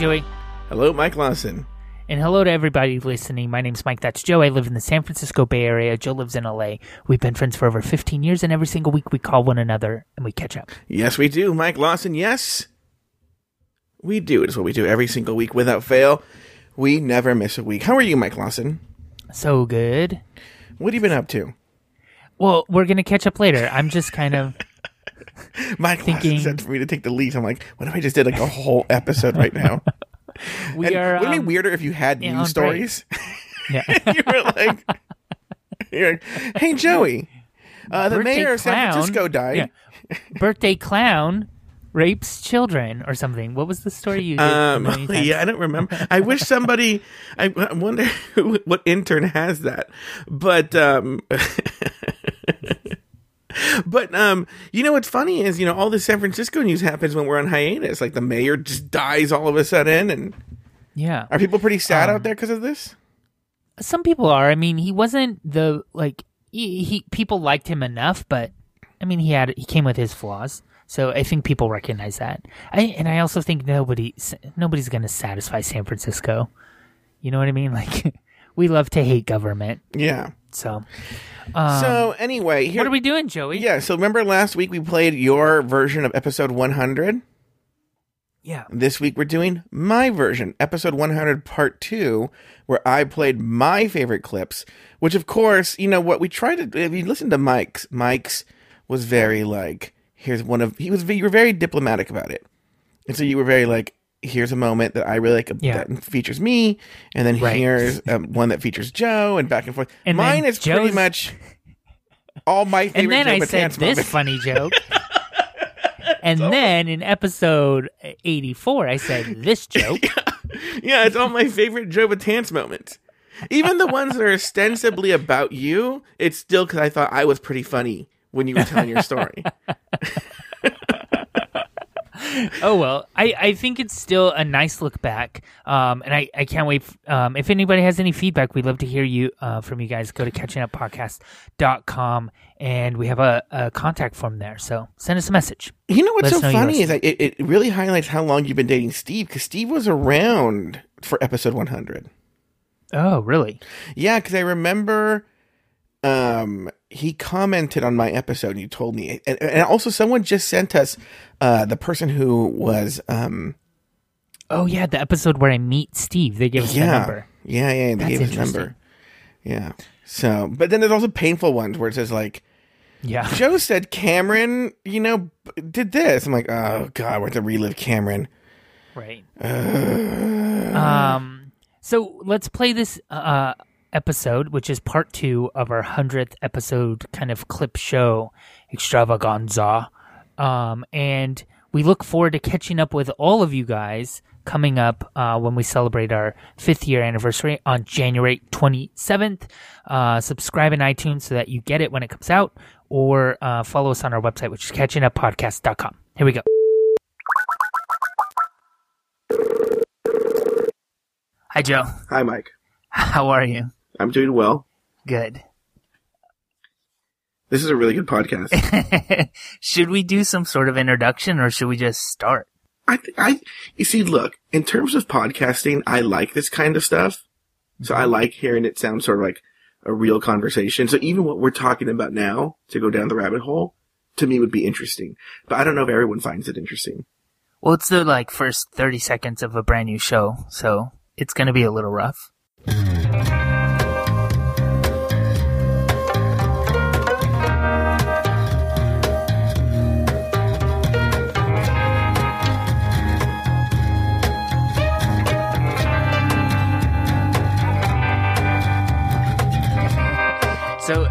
Joey. Hello, Mike Lawson. And hello to everybody listening. My name's Mike. That's Joe. I live in the San Francisco Bay Area. Joe lives in LA. We've been friends for over 15 years, and every single week we call one another and we catch up. Yes, we do, Mike Lawson. Yes, we do. It's what we do every single week without fail. We never miss a week. How are you, Mike Lawson? So good. What have you been up to? Well, we're going to catch up later. I'm just kind of. Mike Thinking- said for me to take the lead. I'm like, what if I just did like a whole episode right now? We And are. wouldn't it um, be weirder if you had yeah, news stories? Yeah. you were like, you're like, hey, Joey, uh, the Birthday mayor of San clown- Francisco died. Yeah. Birthday clown rapes children or something. What was the story you Um, yeah, I don't remember. I wish somebody. I, I wonder who, what intern has that. But um, but um, you know what's funny is you know all the San Francisco news happens when we're on hiatus. Like the mayor just dies all of a sudden, and Yeah. are people pretty sad Um, out there because of this? Some people are. I mean, he wasn't the like he, he people liked him enough, but I mean, he had he came with his flaws. So I think people recognize that. I and I also think nobody nobody's going to satisfy San Francisco. You know what I mean? Like we love to hate government. Yeah. So um, so anyway, here, what are we doing, Joey? Yeah. So remember last week we played your version of episode 100. Yeah. This week we're doing my version, episode 100, part two, where I played my favorite clips. Which, of course, you know what we tried to. If you listen to Mike's, Mike's was very like, here's one of. He was. You were very diplomatic about it, and so you were very like, here's a moment that I really like Yeah. that features me, and then Right. here's um, one that features Joe, and back and forth. And Mine is pretty much all my favorite. And then Joe I said this funny joke. and then in episode 84, I said this joke. Yeah, it's all my favorite Joe Batanz moments. Even the ones that are ostensibly about you, it's still because I thought I was pretty funny when you were telling your story. oh well I, I think it's still a nice look back um, and I, I can't wait f- um, if anybody has any feedback we'd love to hear you uh, from you guys go to catchinguppodcast.com and we have a, a contact form there so send us a message You know what's Let so know funny yours. is that it, it really highlights how long you've been dating Steve because Steve was around for episode 100. oh really Yeah, because I remember um, he commented on my episode and you told me. And, and also, someone just sent us uh, the person who was. Um, oh yeah the episode where I meet Steve they gave us the number yeah, yeah, they That's gave us number. Yeah. So, but then there's also painful ones where it says like, yeah Joe said Cameron, you know, did this. I'm like, oh god, we have to relive Cameron. right um so let's play this uh episode which is part two of our 100th episode kind of clip show extravaganza um and we look forward to catching up with all of you guys coming up uh, when we celebrate our fifth year anniversary on January 27th. Uh, subscribe in iTunes so that you get it when it comes out, or uh, follow us on our website, which is catchinguppodcast.com. Here we go. Hi, Joe. Hi, Mike. How are you? I'm doing well. Good. This is a really good podcast. should we do some sort of introduction or should we just start? I, th- I, you see, look, in terms of podcasting, I like this kind of stuff. So I mm-hmm. like hearing it sound sort of like a real conversation. So even what we're talking about now to go down the rabbit hole to me would be interesting, but I don't know if everyone finds it interesting. Well, it's the like first 30 seconds of a brand new show, so it's going to be a little rough.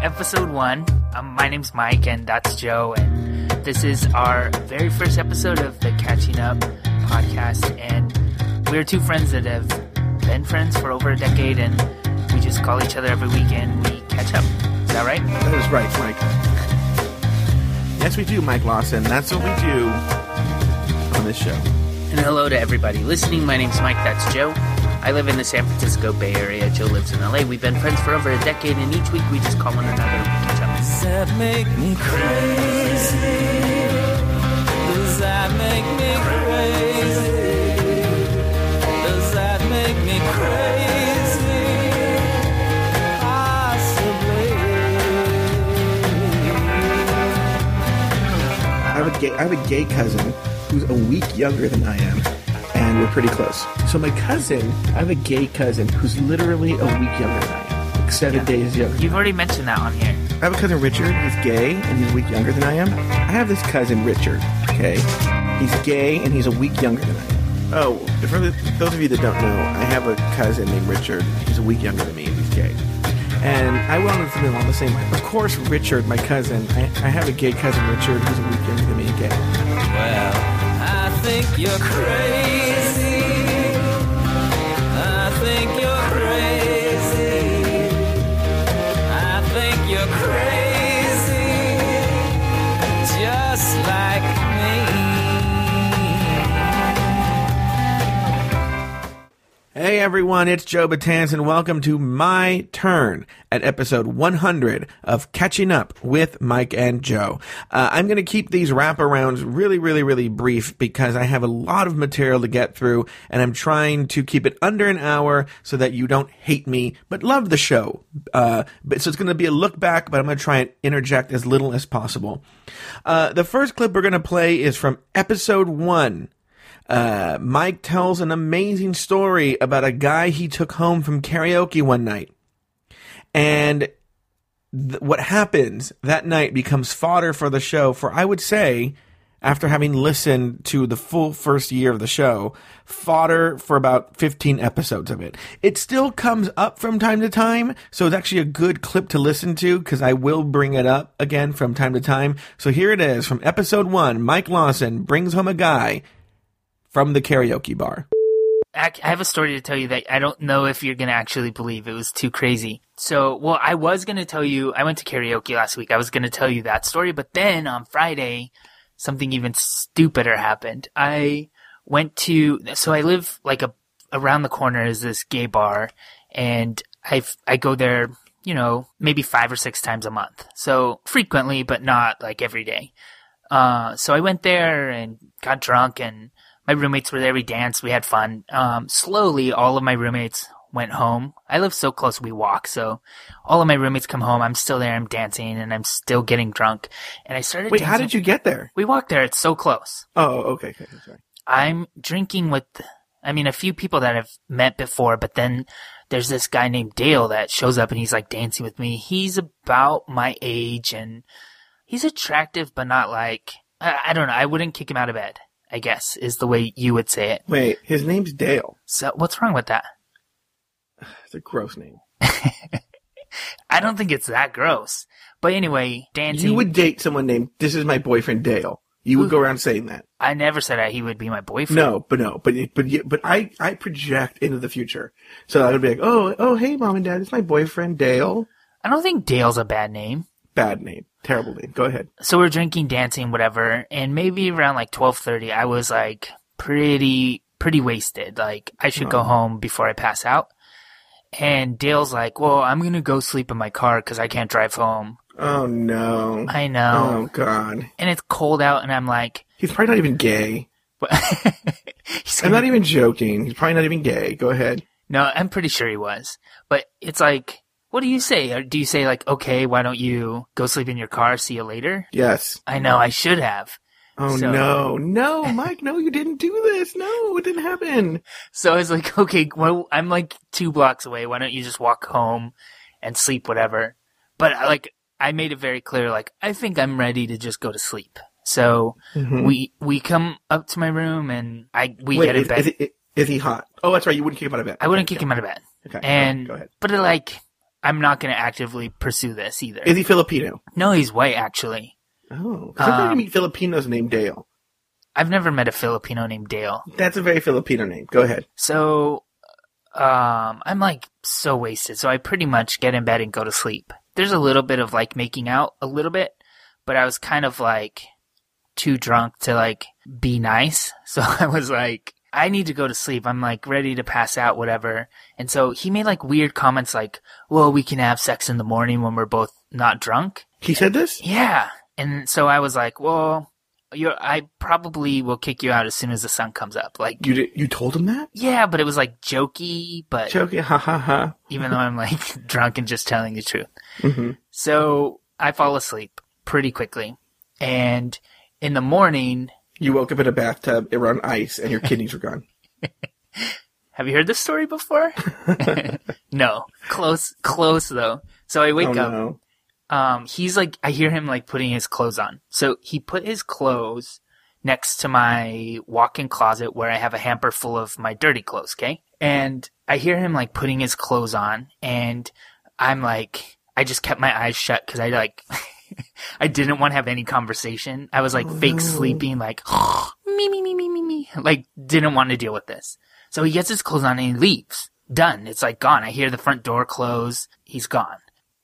Episode one, um, my name's Mike, and that's Joe, and this is our very first episode of the Catching Up podcast. And we're two friends that have been friends for over a decade, and we just call each other every weekend. We catch catch up. Is that right? That is right, Mike. Yes, we do, Mike Lawson. That's what we do on this show. And hello to everybody listening. My name's Mike. That's Joe. I live in the San Francisco Bay Area. Joe lives in LA. We've been friends for over a decade, and each week we just call one another and catch up. Does that make me crazy? Does that make me crazy? Does that make me crazy? I have a gay, I have a gay cousin who's a week younger than I am, and we're pretty close. So my cousin, I have a gay cousin who's literally a week younger than I am, like seven days younger. You've already mentioned that on here. I have a cousin Richard. He's gay and he's a week younger than I am. I have this cousin Richard. Okay, he's gay and he's a week younger than I am. Oh, for the, those of you that don't know, I have a cousin named Richard. He's a week younger than me and he's gay. And I went to something along the same line. Of course, Richard, my cousin, I, I have a gay cousin Richard who's a week younger than me and gay. Well, I think you're crazy. Everyone, it's Joe Batanz and welcome to My Turn at episode 100 of Catching Up with Mike and Joe. Uh, I'm going to keep these wraparounds really, really, really brief because I have a lot of material to get through and I'm trying to keep it under an hour so that you don't hate me but love the show. Uh, but, so it's going to be a look back, but I'm going to try and interject as little as possible. Uh, the first clip we're going to play is from episode one uh, Mike tells an amazing story about a guy he took home from karaoke one night. And th- what happens that night becomes fodder for the show for, I would say, after having listened to the full first year of the show, fodder for about 15 episodes of it. It still comes up from time to time, so it's actually a good clip to listen to because I will bring it up again from time to time. So here it is from episode one Mike Lawson brings home a guy from the karaoke bar. I have a story to tell you that I don't know if you're going to actually believe. It was too crazy. So, well, I was going to tell you, I went to karaoke last week. I was going to tell you that story, but then on Friday, something even stupider happened. I went to, so I live like a, around the corner is this gay bar and I I go there, you know, maybe five or six times a month. So frequently, but not like every day. Uh, so I went there and got drunk and my roommates were there. We danced. We had fun. Um, slowly, all of my roommates went home. I live so close. We walk. So all of my roommates come home. I'm still there. I'm dancing and I'm still getting drunk. And I started. Wait, how did you get there? We walked there. It's so close. Oh, okay, okay, sorry. I'm drinking with, I mean, a few people that I've met before, but then there's this guy named Dale that shows up and he's like dancing with me. He's about my age and he's attractive, but not like, I, I don't know. I wouldn't kick him out of bed, I guess, is the way you would say it. Wait, his name's Dale. So what's wrong with that? It's a gross name. I don't think it's that gross. But anyway, dancing. You would date someone named "This is my boyfriend Dale." You would go around saying that. I never said that he would be my boyfriend. No, but no, but but but I I project into the future, so I would be like, oh oh hey mom and dad, it's my boyfriend Dale. I don't think Dale's a bad name. Bad name, terrible name. Go ahead. so we're drinking, dancing, whatever, and maybe around like twelve thirty, I was like pretty, pretty wasted. Like I should go home before I pass out. And Dale's like, "Well, I'm gonna go sleep in my car because I can't drive home." Oh no. I know, Oh god. and it's cold out, and I'm like, He's probably not even gay. I'm not even joking. He's probably not even gay. Go ahead. No, I'm pretty sure he was. But it's like, what do you say? Or do you say like, okay, why don't you go sleep in your car? See you later. Yes. I know I should have. Oh So- no, no, Mike, no, you didn't do this. No, it didn't happen. So I was like, okay, well, I'm like two blocks away. Why don't you just walk home and sleep, whatever? But like, I made it very clear, like, I think I'm ready to just go to sleep. So Mhm. we we come up to my room and I we Wait, get in is, bed. is, he, is he hot? Oh, that's right. You wouldn't kick him out of bed. I wouldn't kick him out of bed. Okay, And go ahead. but like, I'm not gonna actively pursue this either. Is he Filipino? no, he's white actually. Oh, sometimes Um, you meet Filipinos named Dale. I've never met a Filipino named Dale. That's a very Filipino name. Go ahead. So, um, I'm like so wasted. So I pretty much get in bed and go to sleep. there's a little bit of like making out a little bit, but I was kind of like too drunk to like be nice. So I was like, I need to go to sleep. I'm like ready to pass out, whatever. And so he made like weird comments like, well, we can have sex in the morning when we're both not drunk. He said this? Yeah. And so I was like, well, you're, I probably will kick you out as soon as the sun comes up. Like, You did, you told him that? yeah, but it was like jokey, but jokey, ha ha ha. even though I'm like drunk and just telling the truth. hmm So I fall asleep pretty quickly. And in the morning, You woke up in a bathtub, it on ice, and your kidneys were gone. have you heard this story before? no. Close, close though. So I wake oh up. no. um he's like I hear him like putting his clothes on. So he put his clothes next to my walk-in closet where I have a hamper full of my dirty clothes, okay? And I hear him like putting his clothes on and I'm like I just kept my eyes shut cuz I like I didn't want to have any conversation. I was like Oh, fake no. sleeping like me me me me me me like didn't want to deal with this. So he gets his clothes on and he leaves. Done. It's like gone. I hear the front door close. He's gone.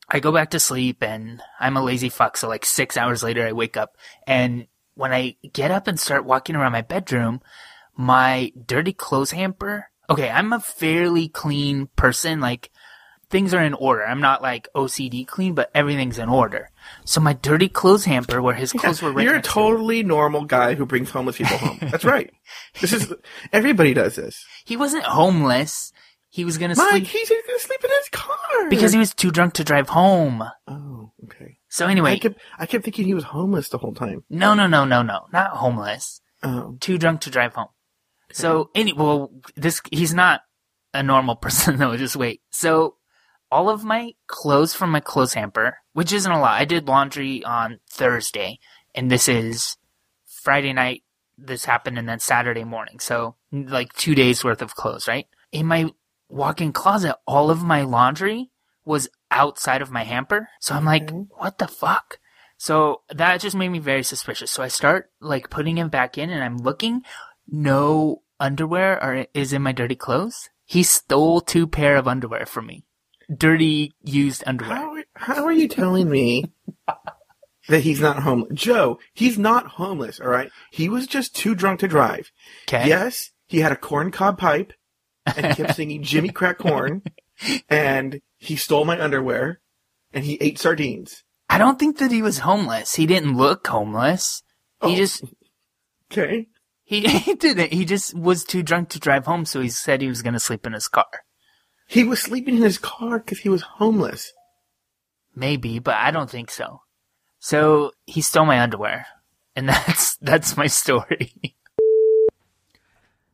I go back to sleep and I'm a lazy fuck. So like six hours later, I wake up and when I get up and start walking around my bedroom, my dirty clothes hamper. Okay. I'm a fairly clean person. Like things are in order. I'm not like OCD clean, but everything's in order. So my dirty clothes hamper where his clothes were right You're a next to totally normal guy who brings homeless people home. That's right. This is everybody does this. He wasn't homeless. He was going to Mike, sleep he's gonna sleep in his car because he was too drunk to drive home. Oh, okay. So anyway, I kept I kept thinking he was homeless the whole time. no, no, no, no, no, not homeless. Oh, too drunk to drive home. So any well, this he's not a normal person though. Just wait. So all of my clothes from my clothes hamper, which isn't a lot. I did laundry on Thursday, and this is Friday night. This happened, and then Saturday morning. So like two days worth of clothes, right? In my walk-in closet, all of my laundry was outside of my hamper. So I'm like, Okay. what the fuck? So that just made me very suspicious. So I start like putting him back in and I'm looking. No underwear are, is in my dirty clothes. He stole two pair of underwear from me. Dirty used underwear. how how are you telling me that he's not homeless, Joe? He's not homeless. All right, he was just too drunk to drive. Okay. Yes, he had a corn cob pipe and kept singing Jimmy Crack Corn, and he stole my underwear, and he ate sardines. I don't think that he was homeless. He didn't look homeless. He Oh. just, Okay. he, he didn't. He just was too drunk to drive home. So he said he was going to sleep in his car. He was sleeping in his car because he was homeless. Maybe, but I don't think so. So he stole my underwear. And that's, that's my story.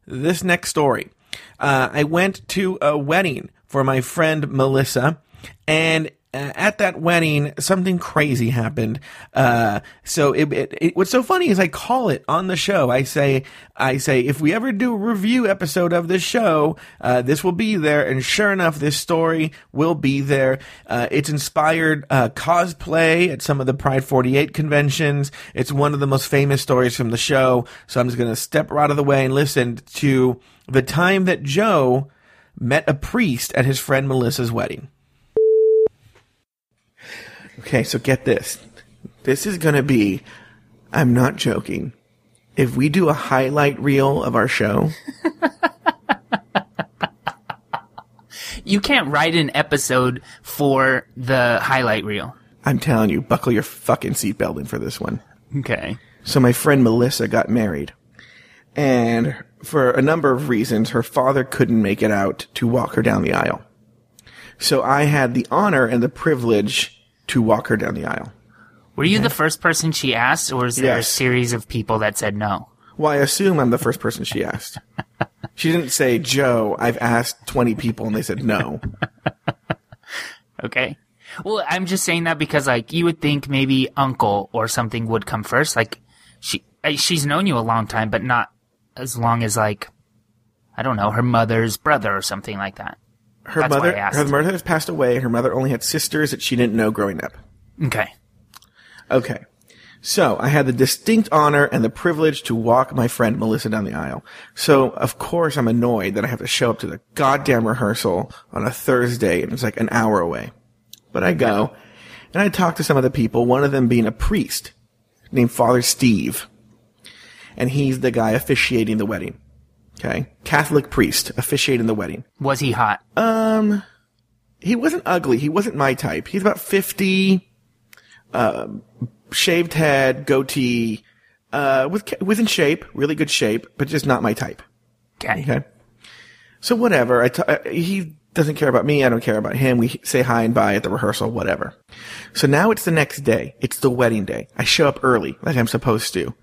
this next story. Uh, I went to a wedding for my friend Melissa, and at that wedding, something crazy happened. Uh, so it, it, it, what's so funny is I call it on the show. I say, I say, if we ever do a review episode of this show, uh, this will be there. And sure enough, this story will be there. Uh, it's inspired uh, cosplay at some of the Pride 48 conventions. It's one of the most famous stories from the show. So I'm just going to step right out of the way and listen to the time that Joe met a priest at his friend Melissa's wedding. Okay, so get this. This is going to be, I'm not joking. If we do a highlight reel of our show, You can't write an episode for the highlight reel. I'm telling you, buckle your fucking seatbelt in for this one. Okay. So my friend Melissa got married. And for a number of reasons, her father couldn't make it out to walk her down the aisle. So I had the honor and the privilege to walk her down the aisle. Were you the first person she asked, or is there a series of people that said no? Well, I assume I'm the first person she asked. She didn't say, Joe, I've asked 20 people and they said no. Okay. Well, I'm just saying that because, like, you would think maybe uncle or something would come first. Like, she she's known you a long time, but not as long as like, I don't know, her mother's brother or something like that. Her That's mother, her mother has passed away. Her mother only had sisters that she didn't know growing up. Okay. Okay. So I had the distinct honor and the privilege to walk my friend Melissa down the aisle. So of course I'm annoyed that I have to show up to the goddamn rehearsal on a Thursday and it's like an hour away. But I go And I talk to some of the people, one of them being a priest named Father Steve. And he's the guy officiating the wedding. Okay. Catholic priest officiating the wedding. Was he hot? Um, he wasn't ugly. He wasn't my type. He's about 50, um, shaved head, goatee, uh, was, was in shape, really good shape, but just not my type. Okay. Okay. So whatever. I t- uh, he doesn't care about me. I don't care about him. We say hi and bye at the rehearsal, whatever. So now it's the next day. It's the wedding day. I show up early, like I'm supposed to.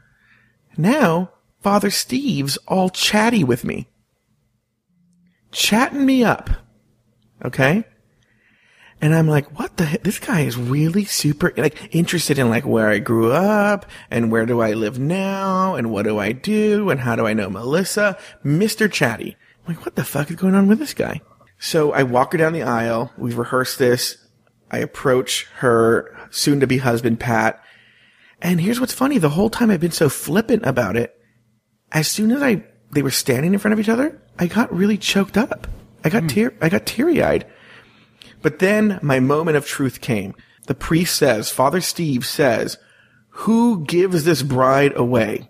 Now, Father Steve's all chatty with me. Chatting me up. Okay? And I'm like, what the heck? This guy is really super, like, interested in, like, where I grew up, and where do I live now, and what do I do, and how do I know Melissa? Mr. Chatty. I'm like, what the fuck is going on with this guy? So I walk her down the aisle. We've rehearsed this. I approach her soon to be husband, Pat. And here's what's funny. The whole time I've been so flippant about it. As soon as I, they were standing in front of each other, I got really choked up. I got hmm. tear, I got teary eyed. But then my moment of truth came. The priest says, Father Steve says, who gives this bride away?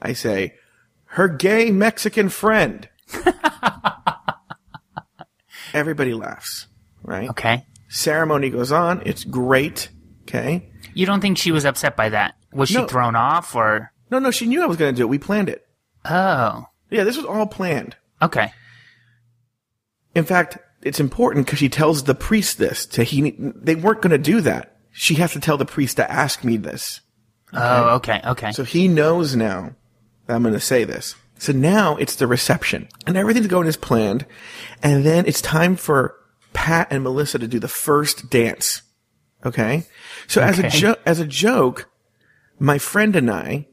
I say, her gay Mexican friend. Everybody laughs, right? Okay. Ceremony goes on. It's great. Okay. You don't think she was upset by that? Was she thrown off or? No, no, she knew I was going to do it. We planned it. Oh. Yeah, this was all planned. Okay. In fact, it's important because she tells the priest this. To he, they weren't going to do that. She has to tell the priest to ask me this. Oh, okay. Okay. So he knows now that I'm going to say this. So now it's the reception and everything's going as planned. And then it's time for Pat and Melissa to do the first dance. Okay. So as a Okay. joke, as a joke, my friend and I,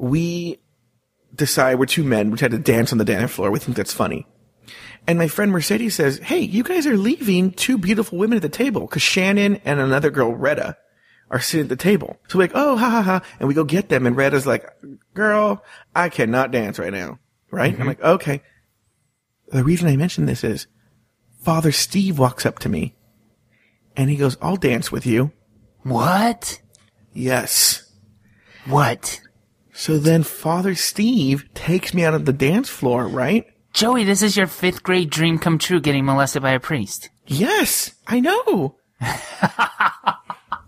we decide we're two men. We try to dance on the dance floor. We think that's funny. And my friend Mercedes says, Hey, you guys are leaving two beautiful women at the table because Shannon and another girl, Retta, are sitting at the table. So we're like, oh, ha ha ha. And we go get them. And Retta's like, girl, I cannot dance right now. Right? I'm mm-hmm. like, okay. The reason I mention this is Father Steve walks up to me and he goes, I'll dance with you. what? Yes. What? So then Father Steve takes me out of the dance floor, right? Joey, this is your fifth grade dream come true getting molested by a priest. Yes, I know.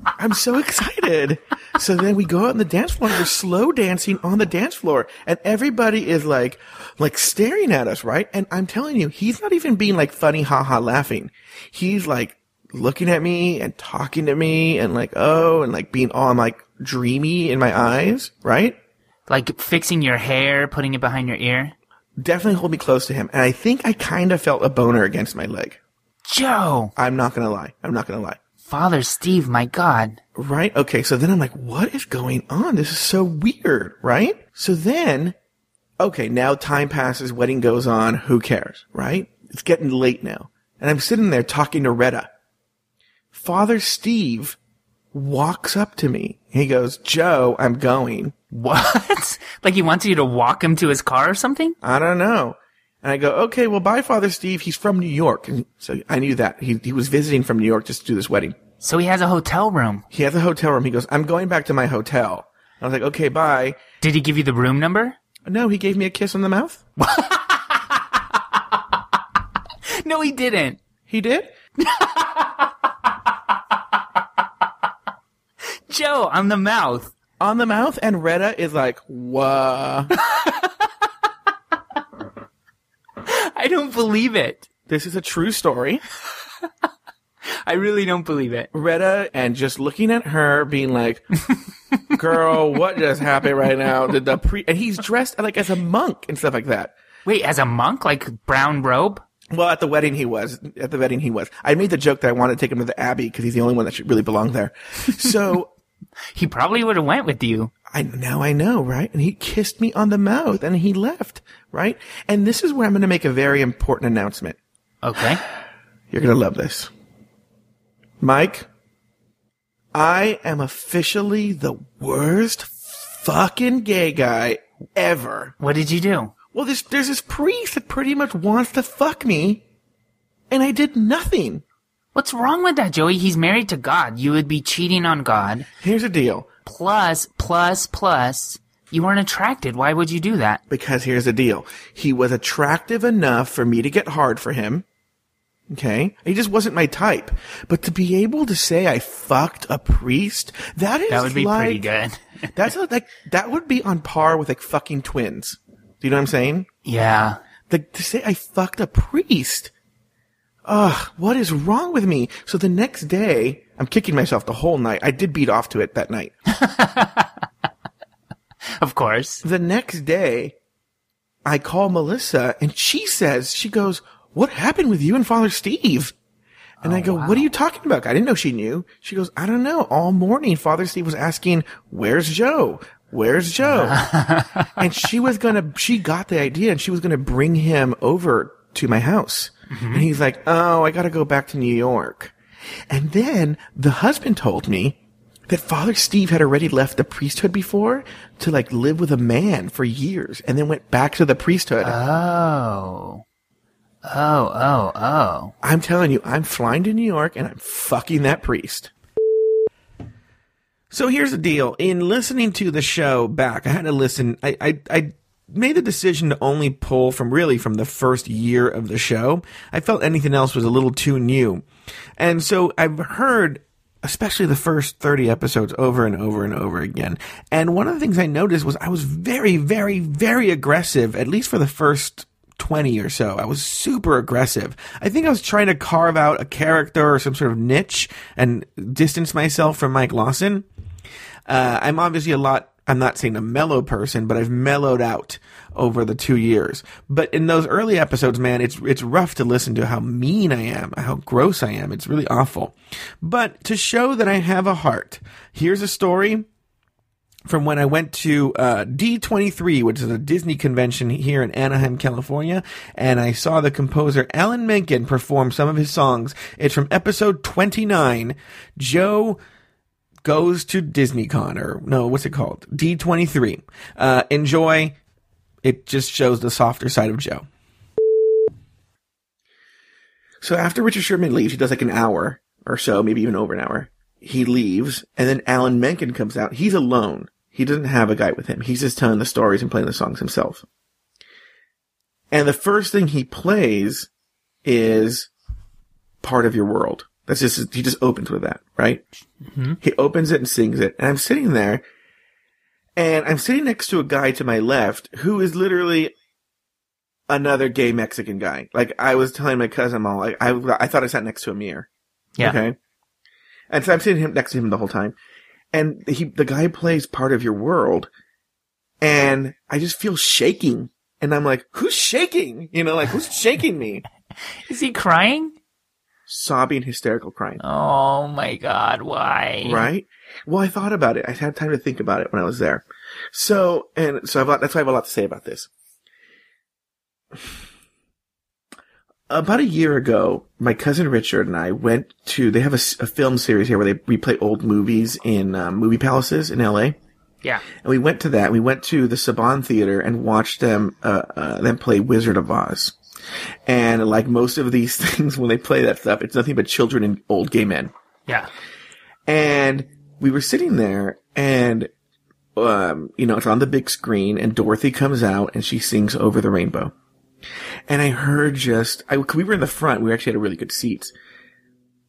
I'm so excited. So then we go out on the dance floor and we're slow dancing on the dance floor and everybody is like, like staring at us, right? And I'm telling you, he's not even being like funny, haha, laughing. He's like looking at me and talking to me and like, oh, and like being all like dreamy in my eyes, right? Like fixing your hair, putting it behind your ear. Definitely hold me close to him. And I think I kind of felt a boner against my leg. Joe! I'm not going to lie. I'm not going to lie. Father Steve, my god. Right? Okay, so then I'm like, what is going on? This is so weird, right? So then, okay, now time passes, wedding goes on, who cares, right? It's getting late now. And I'm sitting there talking to Retta. Father Steve walks up to me. He goes, Joe, I'm going. What? like he wants you to walk him to his car or something? I don't know. And I go, okay, well, bye, Father Steve. He's from New York. And so I knew that. He, he was visiting from New York just to do this wedding. So he has a hotel room. He has a hotel room. He goes, I'm going back to my hotel. I was like, okay, bye. Did he give you the room number? No, he gave me a kiss on the mouth. No, he didn't. He did? Joe, on the mouth. On the mouth, and Retta is like, whoa. I don't believe it. this is a true story. I really don't believe it. Retta, and just looking at her, being like, girl, what just happened right now? Did the pre, and he's dressed like as a monk and stuff like that. Wait, as a monk, like brown robe? Well, at the wedding he was. At the wedding he was. I made the joke that I wanted to take him to the Abbey because he's the only one that should really belong there. So He probably would have went with you. I now I know, right? And he kissed me on the mouth and he left, right? And this is where I'm going to make a very important announcement. Okay. You're going to love this. Mike, I am officially the worst fucking gay guy ever. What did you do? Well, there's, there's this priest that pretty much wants to fuck me, and I did nothing. What's wrong with that, Joey? He's married to God. You would be cheating on God. Here's the deal. Plus, plus, plus, you weren't attracted. Why would you do that? Because here's the deal. He was attractive enough for me to get hard for him. Okay? He just wasn't my type. But to be able to say I fucked a priest, that is That would be like, pretty good. That's a, like, that would be on par with like fucking twins. Do you know what I'm saying? yeah. Like to say I fucked a priest. Ugh, what is wrong with me? So the next day, I'm kicking myself the whole night. I did beat off to it that night. Of course. the next day, I call Melissa and she says, she goes, what happened with you and Father Steve? And oh, I go, what are you talking about? I didn't know she knew. She goes, I don't know. All morning, Father Steve was asking, where's Joe? Where's Joe? and she was gonna, she got the idea and she was gonna bring him over to my house. And he's like, oh, I gotta go back to New York. And then the husband told me that Father Steve had already left the priesthood before to like live with a man for years and then went back to the priesthood. Oh. Oh, oh, oh. I'm telling you, I'm flying to New York and I'm fucking that priest. So here's the deal. In listening to the show back, I had to listen. I, I, I made the decision to only pull from really from the first year of the show. I felt anything else was a little too new. And so I've heard especially the first 30 episodes over and over and over again. And one of the things I noticed was I was very, very, very aggressive, at least for the first 20 or so. I was super aggressive. I think I was trying to carve out a character or some sort of niche and distance myself from Mike Lawson. Uh, I'm obviously a lot, I'm not saying a mellow person, but I've mellowed out over the two years. But in those early episodes, man, it's, it's rough to listen to how mean I am, how gross I am. It's really awful. But to show that I have a heart, here's a story from when I went to uh, D23, which is a Disney convention here in Anaheim, California, and I saw the composer Alan Menken perform some of his songs. It's from episode 29. Joe goes to DisneyCon, or no, what's it called? D23. Uh, enjoy. It just shows the softer side of Joe. So after Richard Sherman leaves, he does like an hour or so, maybe even over an hour. He leaves, and then Alan Menken comes out. He's alone. He doesn't have a guy with him. He's just telling the stories and playing the songs himself. And the first thing he plays is part of your world. That's just, he just opens with that, right? Mm-hmm. He opens it and sings it. And I'm sitting there and I'm sitting next to a guy to my left who is literally another gay Mexican guy. Like I was telling my cousin, all like, I, I thought I sat next to a mirror. Yeah. Okay. And so I'm sitting him next to him the whole time. And he, the guy plays part of your world. And I just feel shaking. And I'm like, who's shaking? You know, like who's shaking me? Is he crying? Sobbing, hysterical crying. Oh my god, why? Right? Well, I thought about it. I had time to think about it when I was there. So, and so I've, that's why I have a lot to say about this. About a year ago, my cousin Richard and I went to, they have a film series here where they replay old movies in um, movie palaces in LA. Yeah. And we went to that. We went to the Saban Theater and watched them, uh, uh, them play Wizard of Oz. And like most of these things, when they play that stuff, it's nothing but children and old gay men. Yeah. And we were sitting there and, um, you know, it's on the big screen and Dorothy comes out and she sings over the rainbow. And I heard just, I, we were in the front. We actually had a really good seats.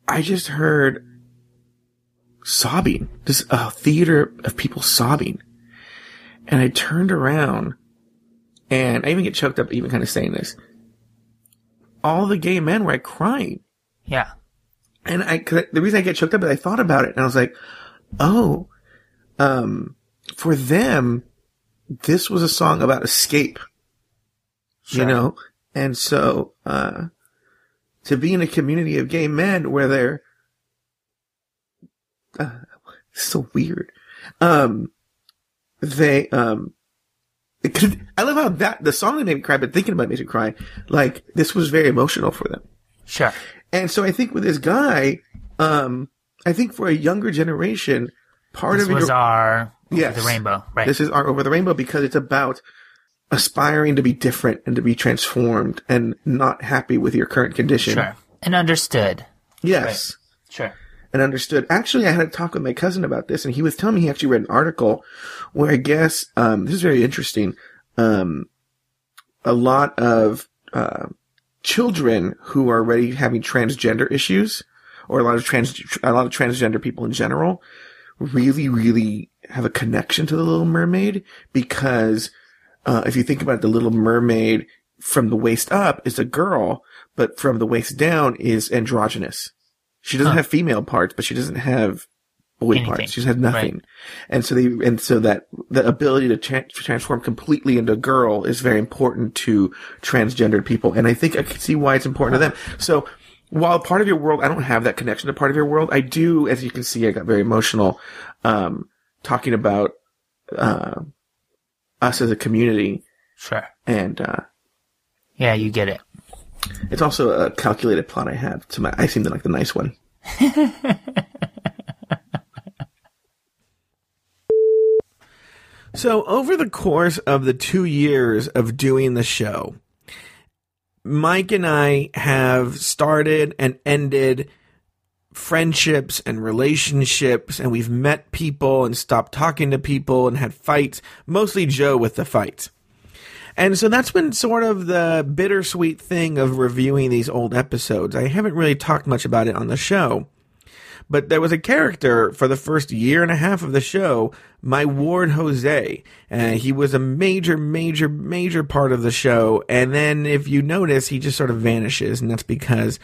I just heard sobbing, just a theater of people sobbing. And I turned around and I even get choked up even kind of saying this. All the gay men were like crying. Yeah. And I- the reason I get choked up is I thought about it and I was like, oh, um, for them, this was a song about escape, you know? And so, uh, to be in a community of gay men where they're, uh, so weird. Um, they, um, I love how that, the song that made me cry, but thinking about it makes me cry. Like, this was very emotional for them. Sure. And so I think with this guy, um, I think for a younger generation, part This of was your, our Over Yes. the rainbow, right? this is our over the rainbow because it's about aspiring to be different and to be transformed and not happy with your current condition. sure. And understood. Yes. Sure. And understood. Actually, I had a talk with my cousin about this, and he was telling me he actually read an article where I guess um, this is very interesting. Um, a lot of uh, children who are already having transgender issues, or a lot of trans a lot of transgender people in general, really, really have a connection to the Little Mermaid because uh, if you think about it, the Little Mermaid from the waist up is a girl, but from the waist down is androgynous. She doesn't Huh. have female parts, but she doesn't have boy Anything. parts. She's had nothing. And so they, and so that the ability to tra- transform completely into a girl is very important to transgendered people. And I think I can see why it's important to them. So while part of your world, I don't have that connection to part of your world. I do, as you can see, I got very emotional, um, talking about, uh, us as a community. Sure. And, uh, Yeah, you get it. It's also a calculated plot I had. So my, I seem to like the nice one. so over the course of the two years of doing the show, Mike and I have started and ended friendships and relationships, and we've met people and stopped talking to people and had fights, mostly Joe with the fights. And so that's been sort of the bittersweet thing of reviewing these old episodes. I haven't really talked much about it on the show. But there was a character for the first year and a half of the show, my ward Jose. And he was a major, major, major part of the show. And then if you notice, he just sort of vanishes. And that's because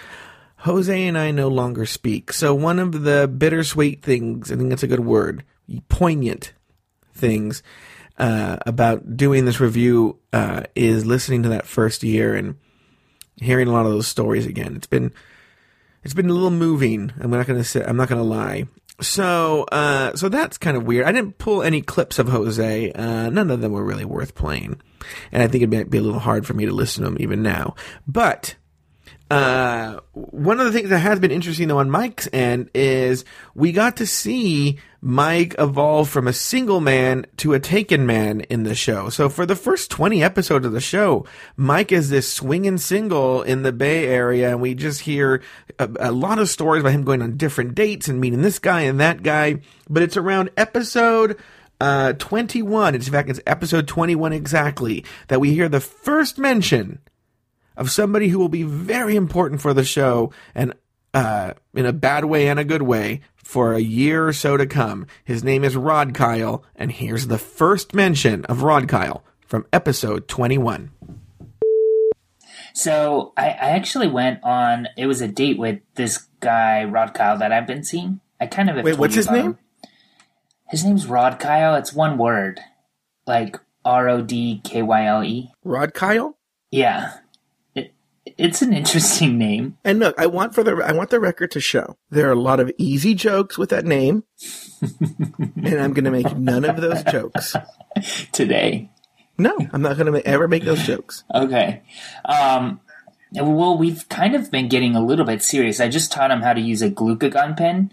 Jose and I no longer speak. So one of the bittersweet things, I think that's a good word, poignant things uh, about doing this review uh, is listening to that first year and hearing a lot of those stories again. It's been it's been a little moving. I'm not gonna say I'm not gonna lie. So uh, so that's kind of weird. I didn't pull any clips of Jose. Uh, none of them were really worth playing, and I think it might be a little hard for me to listen to them even now. But uh, one of the things that has been interesting though on Mike's end is we got to see Mike evolve from a single man to a taken man in the show. So for the first 20 episodes of the show, Mike is this swinging single in the Bay Area and we just hear a, a lot of stories about him going on different dates and meeting this guy and that guy. But it's around episode uh, 21. It's, in fact, it's episode 21 exactly that we hear the first mention of somebody who will be very important for the show and uh, in a bad way and a good way for a year or so to come. His name is Rod Kyle, and here's the first mention of Rod Kyle from episode 21. So I, I actually went on. It was a date with this guy Rod Kyle that I've been seeing. I kind of have Wait, told what's you his name? him. His name's Rod Kyle. It's one word, like R O D K Y L E. Rod Kyle? Yeah, it, it's an interesting name. And look, I want for the I want the record to show there are a lot of easy jokes with that name, and I'm going to make none of those jokes. Today, No, I'm not going to ever make those jokes. okay. Um, well, we've kind of been getting a little bit serious. I just taught him how to use a glucagon pen,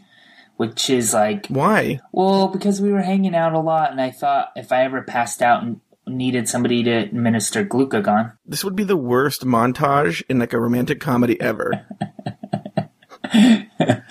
which is like Why? Well, because we were hanging out a lot, and I thought if I ever passed out and needed somebody to administer glucagon, This would be the worst montage in like a romantic comedy ever.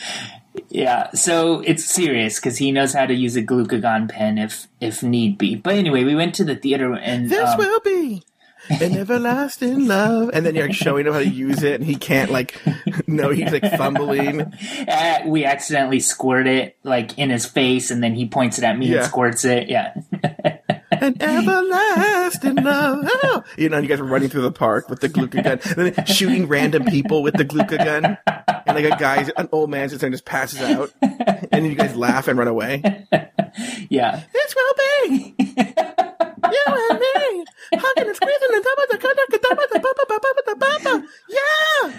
yeah. So it's serious because he knows how to use a glucagon pen if if need be. But anyway, we went to the theater and This um, will be an everlasting love. And then you're like showing him how to use it, and he can't like. No, he's like fumbling. uh, we accidentally squirt it like in his face, and then he points it at me Yeah. and squirts it. Yeah. An everlasting love. Oh. You know, you guys are running through the park with the glucagon, and then shooting random people with the glucagon. And like a guy, an old man sits there and just passes out, and then you guys laugh and run away. yeah. it's will be you and me hugging and squeezing and top of the of the top of the top of the yeah.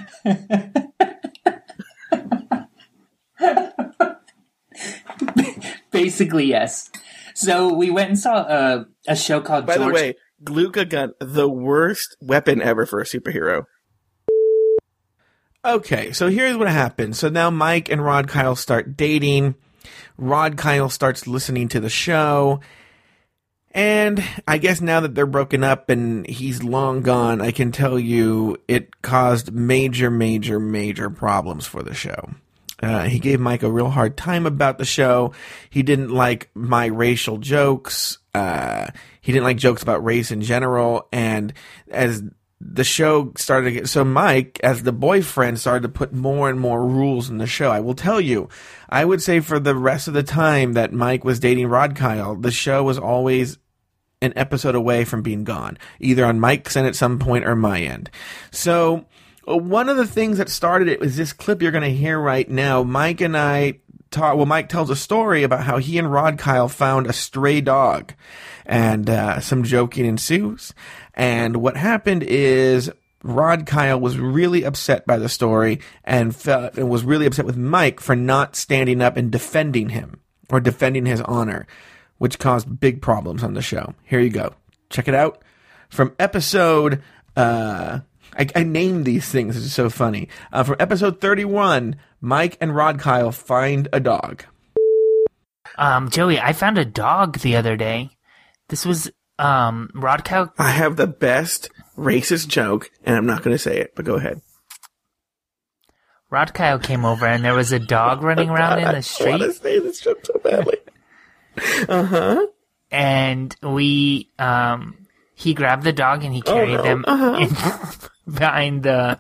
Basically, yes. So we went and saw a, a show called By George. the way, glucagon, the worst weapon ever for a superhero. Okay, so here's what happened. So now Mike and Rod Kyle start dating. Rod Kyle starts listening to the show. And I guess now that they're broken up and he's long gone, I can tell you it caused major, major, major problems for the show. Uh, he gave Mike a real hard time about the show. He didn't like my racial jokes. Uh, he didn't like jokes about race in general. And as the show started to get, so Mike, as the boyfriend, started to put more and more rules in the show. I will tell you, I would say for the rest of the time that Mike was dating Rod Kyle, the show was always an episode away from being gone, either on Mike's end at some point or my end. So, one of the things that started it was this clip you're going to hear right now. Mike and I talk. Well, Mike tells a story about how he and Rod Kyle found a stray dog, and uh, some joking ensues. And what happened is Rod Kyle was really upset by the story and felt and was really upset with Mike for not standing up and defending him or defending his honor, which caused big problems on the show. Here you go. Check it out from episode. Uh, I, I named these things. It's so funny. Uh, from episode 31, Mike and Rod Kyle find a dog. Um, Joey, I found a dog the other day. This was um Rod Kyle. I have the best racist joke, and I'm not going to say it, but go ahead. Rod Kyle came over and there was a dog running around in the I want street, to say this joke so badly. Uh huh. and we um he grabbed the dog and he carried no. them Uh-huh. In, behind the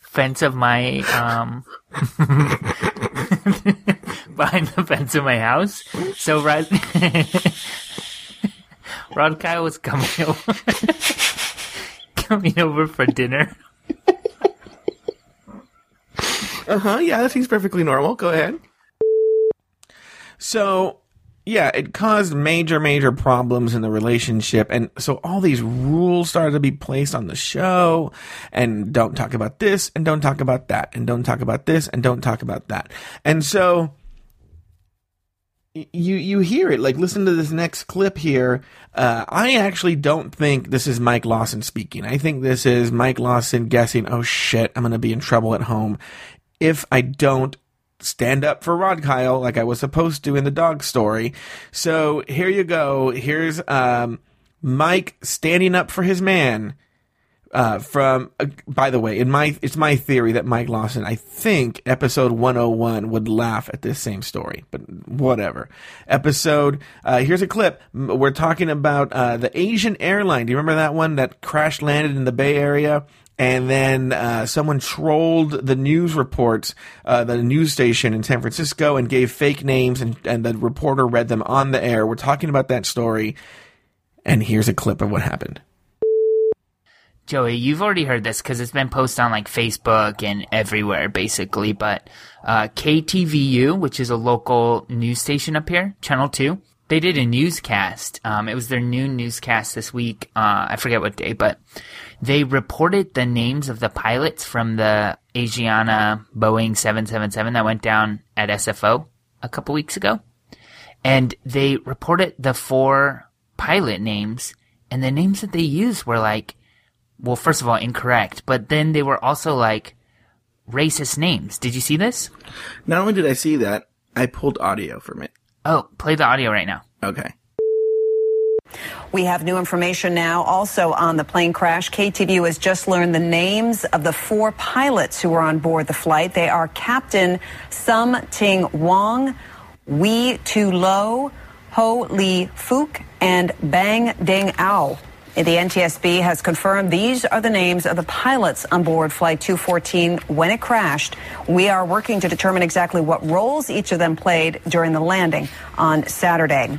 fence of my um behind the fence of my house. So Rod Rod Kyle was coming over coming over for dinner. Uh huh. Yeah, that seems perfectly normal. Go ahead. So, yeah, it caused major, major problems in the relationship. And so all these rules started to be placed on the show. And don't talk about this, and don't talk about that, and don't talk about this, and don't talk about that. And so you you hear it like listen to this next clip here uh, i actually don't think this is mike lawson speaking i think this is mike lawson guessing oh shit i'm gonna be in trouble at home if i don't stand up for rod kyle like i was supposed to in the dog story. So here you go. Here's um, mike standing up for his man uh, from uh, by the way in my it's my theory that mike lawson i think episode 101 would laugh at this same story but whatever. Episode uh, here's a clip. We're talking about uh, the asian airline. Do you remember that one that crash landed in the bay area? And then uh, someone trolled the news reports, uh, the news station in San Francisco, and gave fake names, and, and the reporter read them on the air. We're talking about that story, and here's a clip of what happened. Joey, you've already heard this because it's been posted on like Facebook and everywhere, basically. But uh, KTVU, which is a local news station up here, Channel Two, they did a newscast. Um, it was their new newscast this week. Uh, I forget what day, but they reported the names of the pilots from the Asiana Boeing 777 that went down at SFO a couple weeks ago, and they reported the four pilot names, and the names that they used were like well, first of all, incorrect, but then they were also like racist names. Did you see this? Not only did I see that, I pulled audio from it. Oh, play the audio right now. Okay. We have new information now also on the plane crash. KTVU has just learned the names of the four pilots who were on board the flight. They are Captain Sum Ting Wong, Wee Tu Lo, Ho Lee Fook, and Bang Ding Ao. The NTSB has confirmed these are the names of the pilots on board Flight 214 when it crashed. We are working to determine exactly what roles each of them played during the landing on Saturday.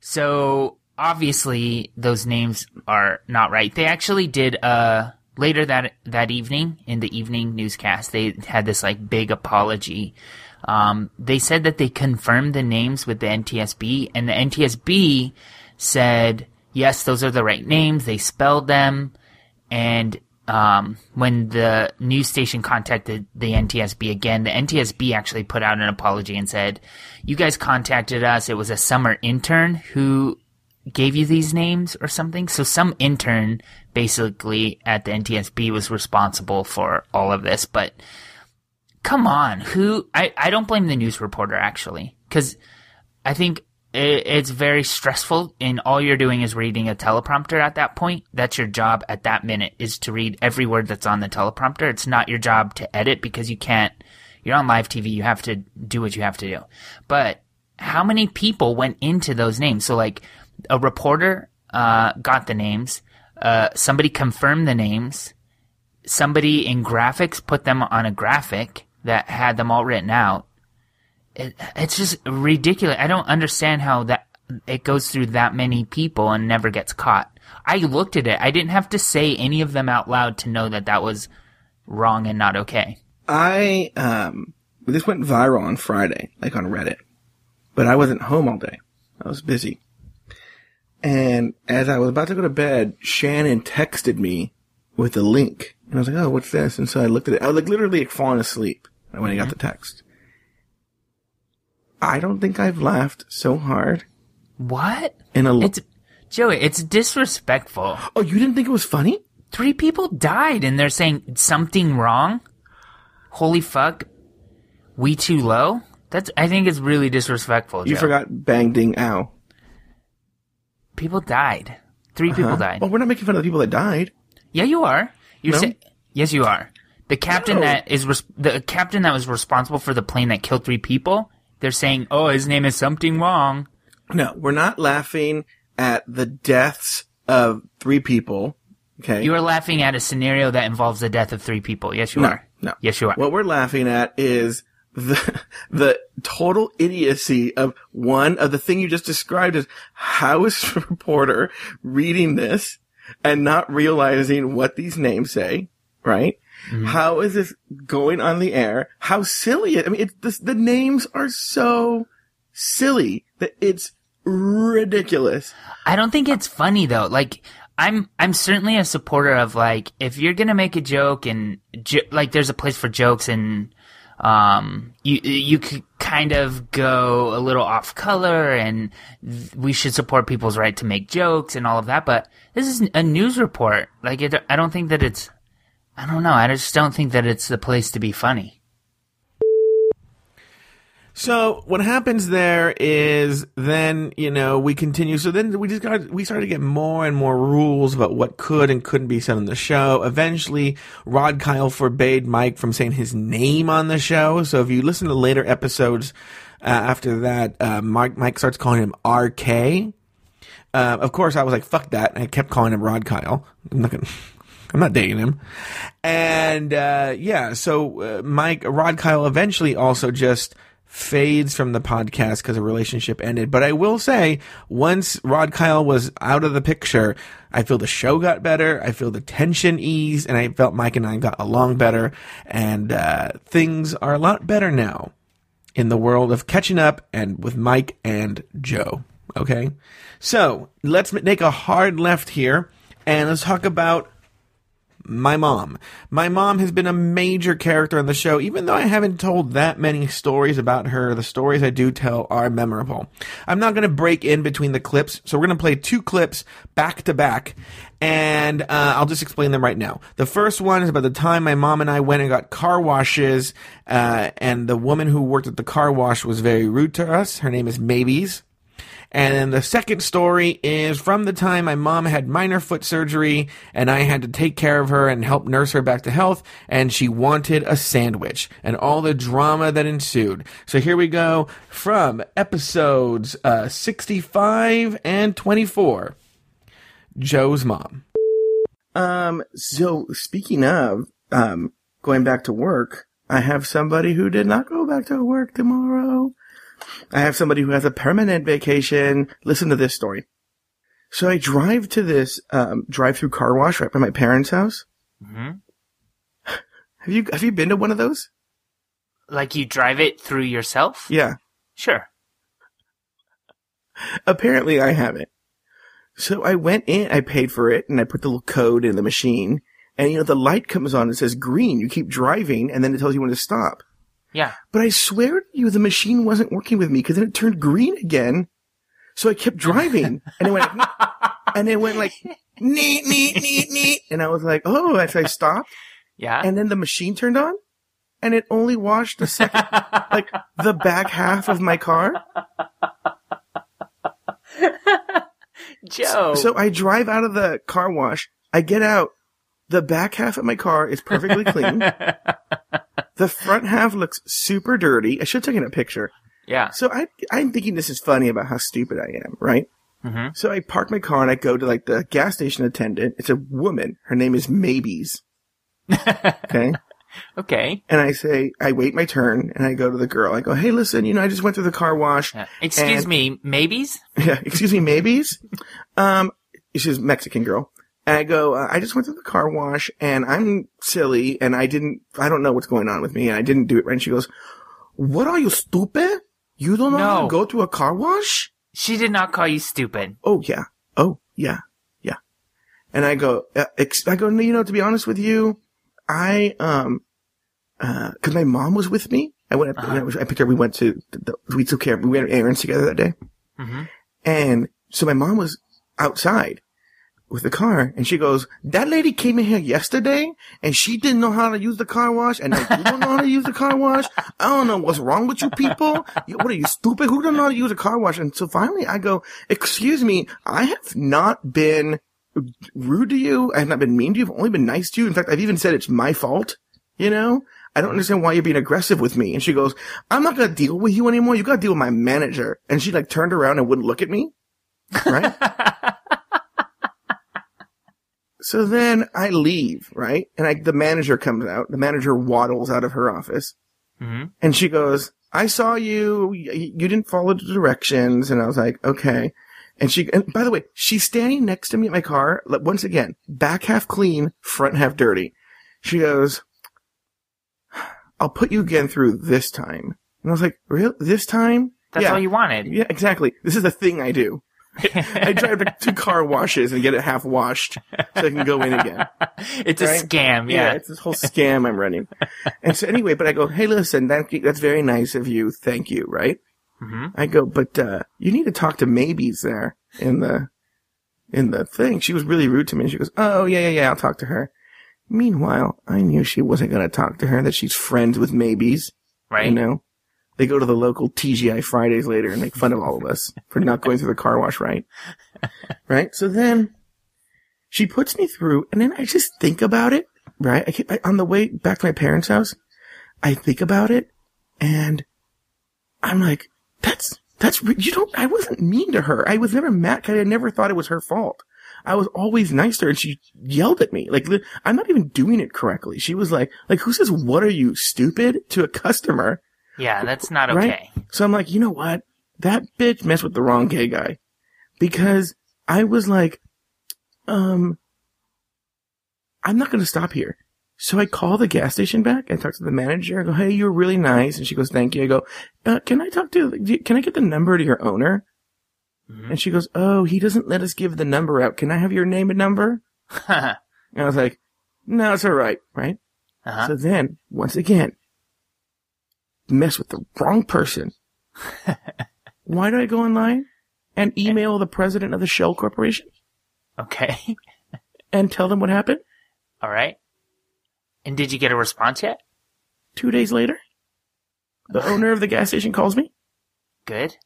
So obviously those names are not right. They actually did uh later that that evening in the evening newscast. They had this like big apology. Um, they said that they confirmed the names with the NTSB, and the NTSB said yes, those are the right names. They spelled them, and um, when the news station contacted the NTSB again, the NTSB actually put out an apology and said, "You guys contacted us. It was a summer intern who gave you these names or something." So some intern basically at the NTSB was responsible for all of this. But come on, who? I I don't blame the news reporter actually because I think it, it's very stressful and all you're doing is reading a teleprompter at that point that's your job at that minute is to read every word that's on the teleprompter it's not your job to edit because you can't You're on live TV. You have to do what you have to do. But how many people went into those names? So like a reporter uh, got the names. Uh, somebody confirmed the names. Somebody in graphics put them on a graphic that had them all written out. It, it's just ridiculous. I don't understand how that it goes through that many people and never gets caught. I looked at it. I didn't have to say any of them out loud to know that that was wrong and not okay. I um this went viral on Friday, like on Reddit. But I wasn't home all day. I was busy. And as I was about to go to bed, Shannon texted me with a link. And I was like, oh, what's this? And so I looked at it. I was like literally like falling asleep when I got the text. I don't think I've laughed so hard What? in a. It's Joey. It's disrespectful. oh, you didn't think it was funny? Three people died, and they're saying something wrong. Holy fuck! We too low. That's. I think it's really disrespectful. You Joe. forgot bang ding ow. People died. 3 uh-huh. people died. Well, we're not making fun of the people that died. Yeah, you are. You're No? say- yes, you are. The captain No. that is res- the captain that was responsible for the plane that killed three people. They're saying, "Oh, his name is something wrong." No, we're not laughing at the deaths of three people. Okay. You are laughing at a scenario that involves the death of three people. Yes, you No, are. no. Yes, you are. What we're laughing at is the the total idiocy of one of the thing you just described is how is a reporter reading this and not realizing what these names say, right? How is this going on the air? How silly it, I mean, it's this, the names are so silly that it's ridiculous. I don't think it's funny though. Like I'm I'm certainly a supporter of like if you're gonna make a joke and jo- like there's a place for jokes and um you you could kind of go a little off color and th- we should support people's right to make jokes and all of that. But this is a news report. Like it, I don't think that it's I don't know. I just don't think that it's the place to be funny. So what happens there is then, you know, we continue. So then we just got, we started to get more and more rules about what could and couldn't be said on the show. Eventually, Rod Kyle forbade Mike from saying his name on the show. So if you listen to later episodes, uh, after that, uh, Mike, Mike starts calling him RK. Uh, of course, I was like, fuck that. And I kept calling him Rod Kyle. I'm not gonna, I'm not dating him. And, uh, yeah, so, uh, Mike, Rod Kyle eventually also just fades from the podcast because the relationship ended. But I will say, once Rod Kyle was out of the picture, I feel the show got better. I feel the tension eased and I felt Mike and I got along better and, uh, things are a lot better now in the world of catching up and with Mike and Joe. Okay. So let's make a hard left here and let's talk about my mom. My mom has been a major character on the show, even though I haven't told that many stories about her. The stories I do tell are memorable. I'm not going to break in between the clips, so we're going to play two clips back to back, and uh, I'll just explain them right now. The first one is about the time my mom and I went and got car washes, uh, and the woman who worked at the car wash was very rude to us. Her name is Maybes. And then the second story is from the time my mom had minor foot surgery and I had to take care of her and help nurse her back to health and she wanted a sandwich and all the drama that ensued. So here we go from episodes uh, 65 and 24. Joe's mom. Um, so speaking of, um, going back to work, I have somebody who did not go back to work tomorrow. I have somebody who has a permanent vacation. Listen to this story. So I drive to this um, drive-through car wash right by my parents' house. Mhm. Have you have you been to one of those? Like you drive it through yourself? Yeah. Sure. Apparently I haven't. So I went in, I paid for it, and I put the little code in the machine. And you know, the light comes on and says green. You keep driving, and then it tells you when to stop. Yeah. But I swear to you, the machine wasn't working with me because then it turned green again. So I kept driving, and it went, and it went like neat, neat, neat, neat, and I was like, oh, as I stopped, Yeah. and then the machine turned on, and it only washed the second, like the back half of my car. Joe. So I drive out of the car wash. I get out. The back half of my car is perfectly clean. the front half looks super dirty. I should have taken a picture. Yeah. So I, I'm thinking this is funny about how stupid I am, right? Mhm. So I park my car and I go to like the gas station attendant. It's a woman. Her name is Maybes. okay. Okay. And I say, I wait my turn and I go to the girl. I go, hey, listen, you know, I just went through the car wash. Excuse And- me, maybes? Yeah, excuse me, Maybes. Um, she's a Mexican girl. And I go, uh, I just went to the car wash and I'm silly and I didn't, I don't know what's going on with me and I didn't do it right. And she goes, what are you, stupid? You don't know how to go to a car wash? She did not call you stupid. Oh yeah. Oh yeah. Yeah. And I go, uh, ex- I go, no, you know, to be honest with you, I, um, uh, cause my mom was with me. I went, up, I, picked her, we went to, the, the, we took care, we went errands together that day. Mhm. And so my mom was outside with the car and she goes, that lady came in here yesterday and she didn't know how to use the car wash and you don't know how to use the car wash. I don't know what's wrong with you people. You- What are you stupid? Who don't know how to use a car wash? And so finally I go, excuse me, I have not been rude to you. I have not been mean to you. I've only been nice to you. In fact, I've even said it's my fault. You know, I don't understand why you're being aggressive with me. And she goes, I'm not going to deal with you anymore. You got to deal with my manager. And she like turned around and wouldn't look at me. Right. so then I leave. Right. And I, the manager comes out. The manager waddles out of her office Mhm. and she goes, I saw you. You didn't follow the directions. And I was like, okay. And she, and by the way, she's standing next to me at my car. Once again, back half clean, front half dirty. She goes, I'll put you again through this time. And I was like, really? This time? That's yeah. all you wanted. Yeah, exactly. This is the thing I do. I drive to two car washes and get it half washed so I can go in again. it's a scam, yeah. it's this whole scam I'm running. And so anyway, but I go, hey, listen, that, that's very nice of you. Thank you, right? Mhm. I go, but, uh, you need to talk to Maybes there in the, in the thing. She was really rude to me. And she goes, oh, yeah, yeah, yeah, I'll talk to her. Meanwhile, I knew she wasn't going to talk to her, that she's friends with Maybes. right? You know, they go to the local TGI Fridays later and make fun of all of us for not going through the car wash right. right. So then she puts me through and then I just think about it. Right. I, keep, I on the way back to my parents' house, I think about it and I'm like, that's, that's, you don't, I wasn't mean to her. I was never mad. I never thought it was her fault. I was always nice to her and she yelled at me. Like, I'm not even doing it correctly. She was like, like, who says, what are you, stupid? To a customer. Yeah, that's not Right? okay. So I'm like, you know what? That bitch messed with the wrong gay guy. Because I was like, um, I'm not going to stop here. So I call the gas station back and talk to the manager. I go, hey, you were really nice. And she goes, thank you. I go, uh, can I talk to, can I get the number to your owner? Mhm. And she goes, oh, he doesn't let us give the number out. Can I have your name and number? uh-huh. And I was like, no, it's all right. Right. So then, once again, mess with the wrong person. Why did I go online and email the president of the Shell Corporation Okay. and tell them what happened? All right. And did you get a response yet? Two days later, the owner of the gas station calls me Good.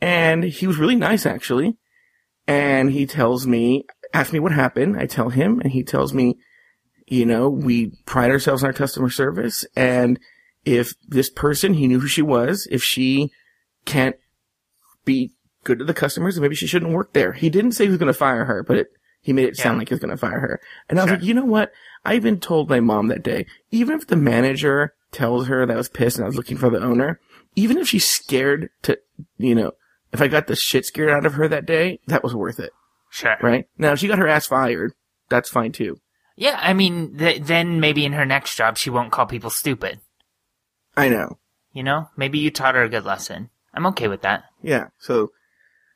and he was really nice actually. And he tells me, asks me what happened. I tell him and he tells me, you know, we pride ourselves on our customer service and if this person, he knew who she was, if she can't be good to the customers, maybe she shouldn't work there. He didn't say he was going to fire her, but it, he made it sound like he was going to fire her. And I was Sure. like, you know what? I even told my mom that day, even if the manager tells her that I was pissed and I was looking for the owner, even if she's scared to, you know, if I got the shit scared out of her that day, that was worth it, Sure. right? Now, if she got her ass fired, that's fine too. Yeah, I mean, th- then maybe in her next job she won't call people stupid. I know. You know, maybe you taught her a good lesson. I'm okay with that. Yeah. So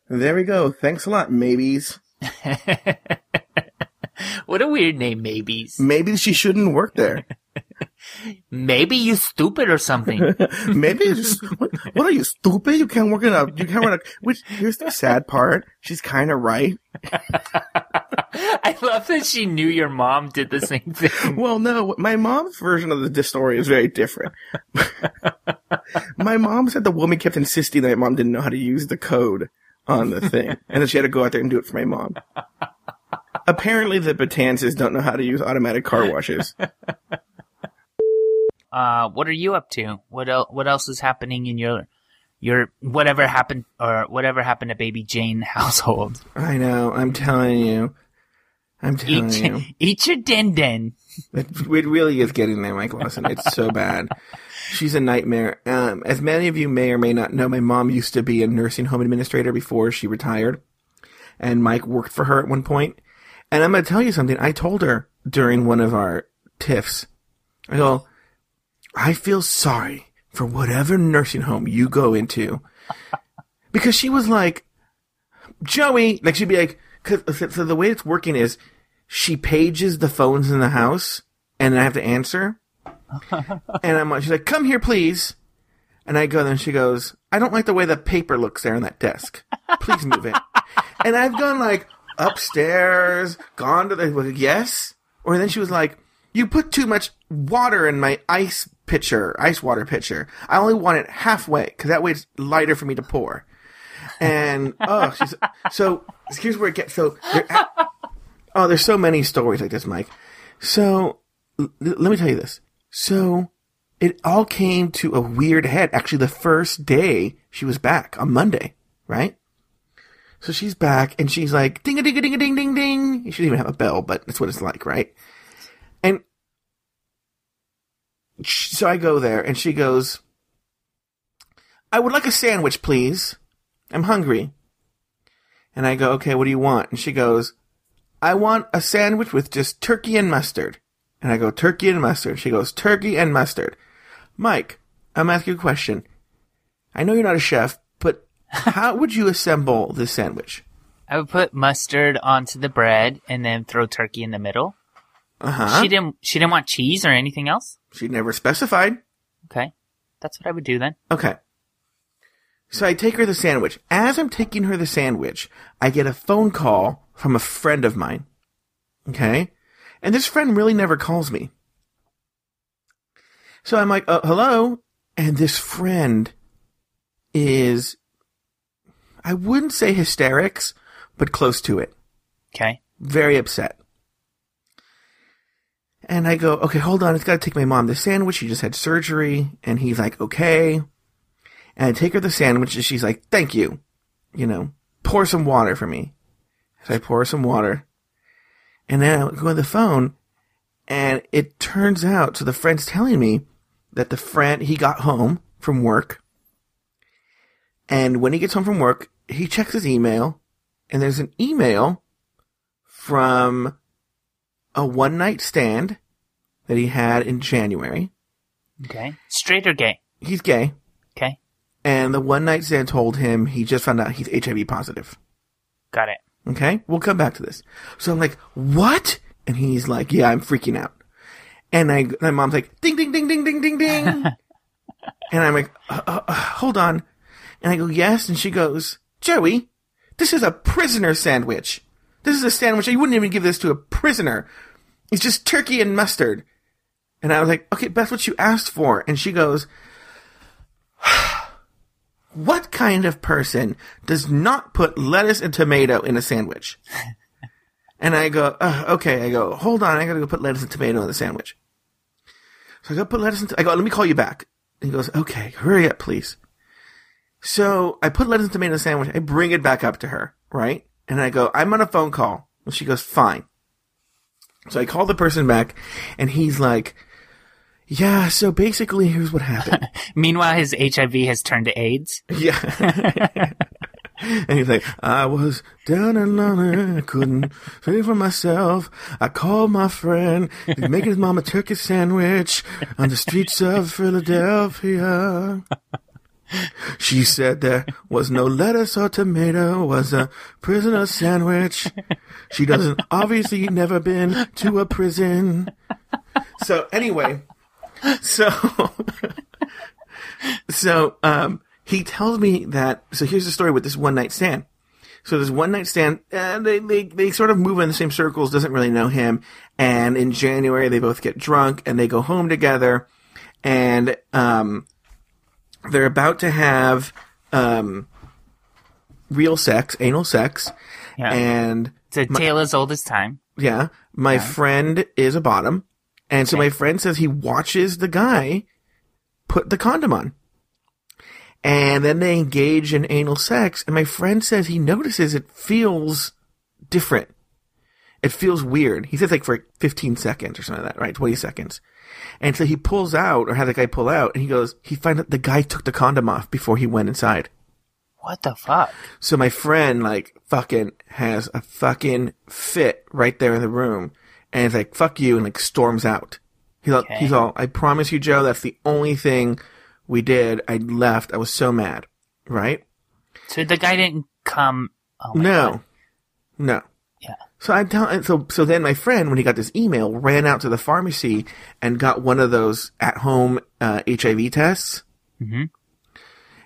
there we go. Thanks a lot, maybes. what a weird name, maybes. Maybe she shouldn't work there. Maybe you stupid or something. Maybe it's just, what, what are you stupid? You can't work in a, you can't run a, which, here's the sad part. She's kind of right. I love that she knew your mom did the same thing. Well, no, my mom's version of the story is very different. my mom said the woman kept insisting that my mom didn't know how to use the code on the thing, and that she had to go out there and do it for my mom. Apparently, the Batanzas don't know how to use automatic car washes. Uh, what are you up to? What el- What else is happening in your your whatever happened or whatever happened to Baby Jane household? I know. I'm telling you. I'm telling Eat, you. eat your den den. It, it really is getting there, Mike Lawson. It's so bad. She's a nightmare. Um, as many of you may or may not know, my mom used to be a nursing home administrator before she retired. And Mike worked for her at one point. And I'm going to tell you something. I told her during one of our tiffs, I go, I feel sorry for whatever nursing home you go into. Because she was like, Joey, like she'd be like, cause, so so the way it's working is she pages the phones in the house and I have to answer. and I'm like, she's like, come here, please. And I go and she goes, I don't like the way the paper looks there on that desk. Please move it. and I've gone like upstairs, gone to the, like, yes. Or then she was like, you put too much water in my ice pitcher, ice water pitcher. I only want it halfway because that way it's lighter for me to pour. And oh, she's so here's where it gets so. Oh, there's so many stories like this, Mike. So l- let me tell you this. So it all came to a weird head. Actually, the first day she was back on Monday, right? So she's back and she's like, ding a ding a ding a ding ding ding. You shouldn't even have a bell, but that's what it's like, right? And so I go there and she goes, I would like a sandwich, please. I'm hungry. And I go, okay, what do you want? And she goes, I want a sandwich with just turkey and mustard. And I go, turkey and mustard. She goes, turkey and mustard. Mike, I'm asking you a question. I know you're not a chef, but how would you assemble this sandwich? I would put mustard onto the bread and then throw turkey in the middle. Uh huh. She didn't. She didn't want cheese or anything else. She never specified. Okay, that's what I would do then. Okay. So I take her the sandwich. As I'm taking her the sandwich, I get a phone call from a friend of mine. Okay? And this friend really never calls me. So I'm like, uh, hello? And this friend is, I wouldn't say hysterics, but close to it. Okay. Very upset. And I go, okay, hold on. It's got to take my mom the sandwich. She just had surgery. And he's like, okay. And I take her the sandwich and she's like, thank you. You know, pour some water for me. So I pour some water. And then I go on the phone and it turns out, so the friend's telling me that the friend, he got home from work. And when he gets home from work, he checks his email and there's an email from a one night stand that he had in January. Okay. Straight or gay? He's gay. Okay. And the one night stand told him he just found out he's HIV positive. Got it. Okay? We'll come back to this. So I'm like, what? And he's like, yeah, I'm freaking out. And I, my mom's like, ding, ding, ding, ding, ding, ding, ding. and I'm like, uh, uh, uh, hold on. And I go, yes. And she goes, Joey, this is a prisoner sandwich. This is a sandwich. You wouldn't even give this to a prisoner. It's just turkey and mustard. And I was like, okay, that's what you asked for. And she goes, what kind of person does not put lettuce and tomato in a sandwich? and I go, uh, okay. I go, hold on. I gotta go put lettuce and tomato in the sandwich. So I go put lettuce and, I go, let me call you back. And he goes, okay, hurry up, please. So I put lettuce and tomato in the sandwich. I bring it back up to her, right? And I go, I'm on a phone call. And she goes, fine. So I call the person back and he's like, yeah, so basically here's what happened. Meanwhile, his HIV has turned to AIDS. Yeah. and he's like, I was down in London, I couldn't fend for myself. I called my friend, he's making his mom a turkey sandwich on the streets of Philadelphia. She said there was no lettuce or tomato, was a prisoner sandwich. She doesn't obviously never been to a prison. So anyway, so so um he tells me that so here's the story with this one night stand so this one night stand and they, they they sort of move in the same circles doesn't really know him and in january they both get drunk and they go home together and um they're about to have um real sex anal sex Yeah. and It's a tale as old as time. yeah. My friend is a bottom And so my friend says he watches the guy put the condom on. And then they engage in anal sex. And my friend says he notices it feels different. It feels weird. He says like for 15 seconds or something like that, right? 20 seconds. And so he pulls out or had the guy pull out and he goes, he finds out the guy took the condom off before he went inside. What the fuck? So my friend like fucking has a fucking fit right there in the room and is like, fuck you and like storms out. He's all, Okay. he's all, I promise you, Joe, that's the only thing we did. I left. I was so mad. Right? So the guy didn't come. Oh No. God. No. Yeah. So I tell, and so, so then my friend, when he got this email, ran out to the pharmacy and got one of those at home, uh, HIV tests. Mhm.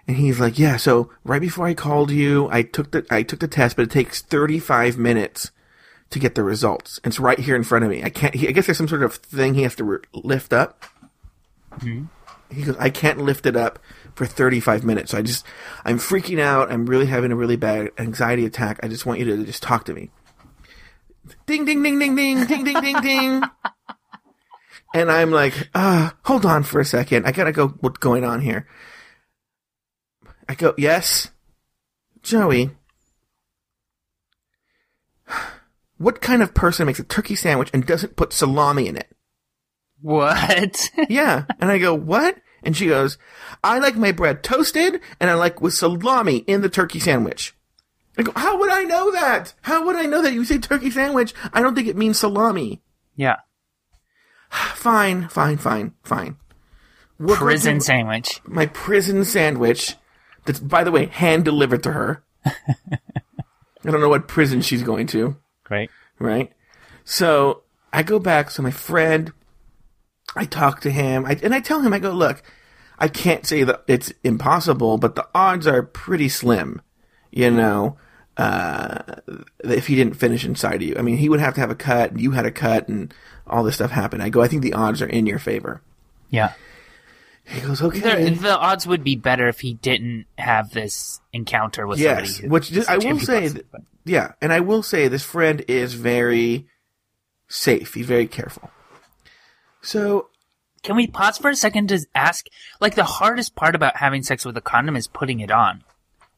And he's like, yeah, so right before I called you, I took the, I took the test, but it takes 35 minutes to get the results. It's right here in front of me. I can't, he, I guess there's some sort of thing he has to re- lift up. He goes, I can't lift it up for 35 minutes. So I just, I'm freaking out. I'm really having a really bad anxiety attack. I just want you to just talk to me. Ding, ding, ding, ding, ding, ding, ding, ding, ding. And I'm like, uh, hold on for a second. I gotta go, what's going on here? I go, yes? Joey, what kind of person makes a turkey sandwich and doesn't put salami in it? What? Yeah. And I go, what? And she goes, I like my bread toasted and I like with salami in the turkey sandwich. I go, how would I know that? How would I know that? You say turkey sandwich. I don't think it means salami. yeah. Fine, fine, fine, fine. We'll Prison sandwich. My prison sandwich that's, by the way, hand delivered to her. I don't know what prison she's going to. Right. right? So I go back. So my friend, I talk to him, I, and I tell him, I go, look, I can't say that it's impossible, but the odds are pretty slim, you know, uh, if he didn't finish inside of you. I mean, he would have to have a cut, and you had a cut, and all this stuff happened. I go, I think the odds are in your favor. Yeah. He goes, okay. the odds would be better if he didn't have this encounter with Yes, somebody. Who which I will say, that, yeah, and I will say this friend is very safe. He's very careful. So Can we pause for a second to ask? Like the hardest part about having sex with a condom is putting it on.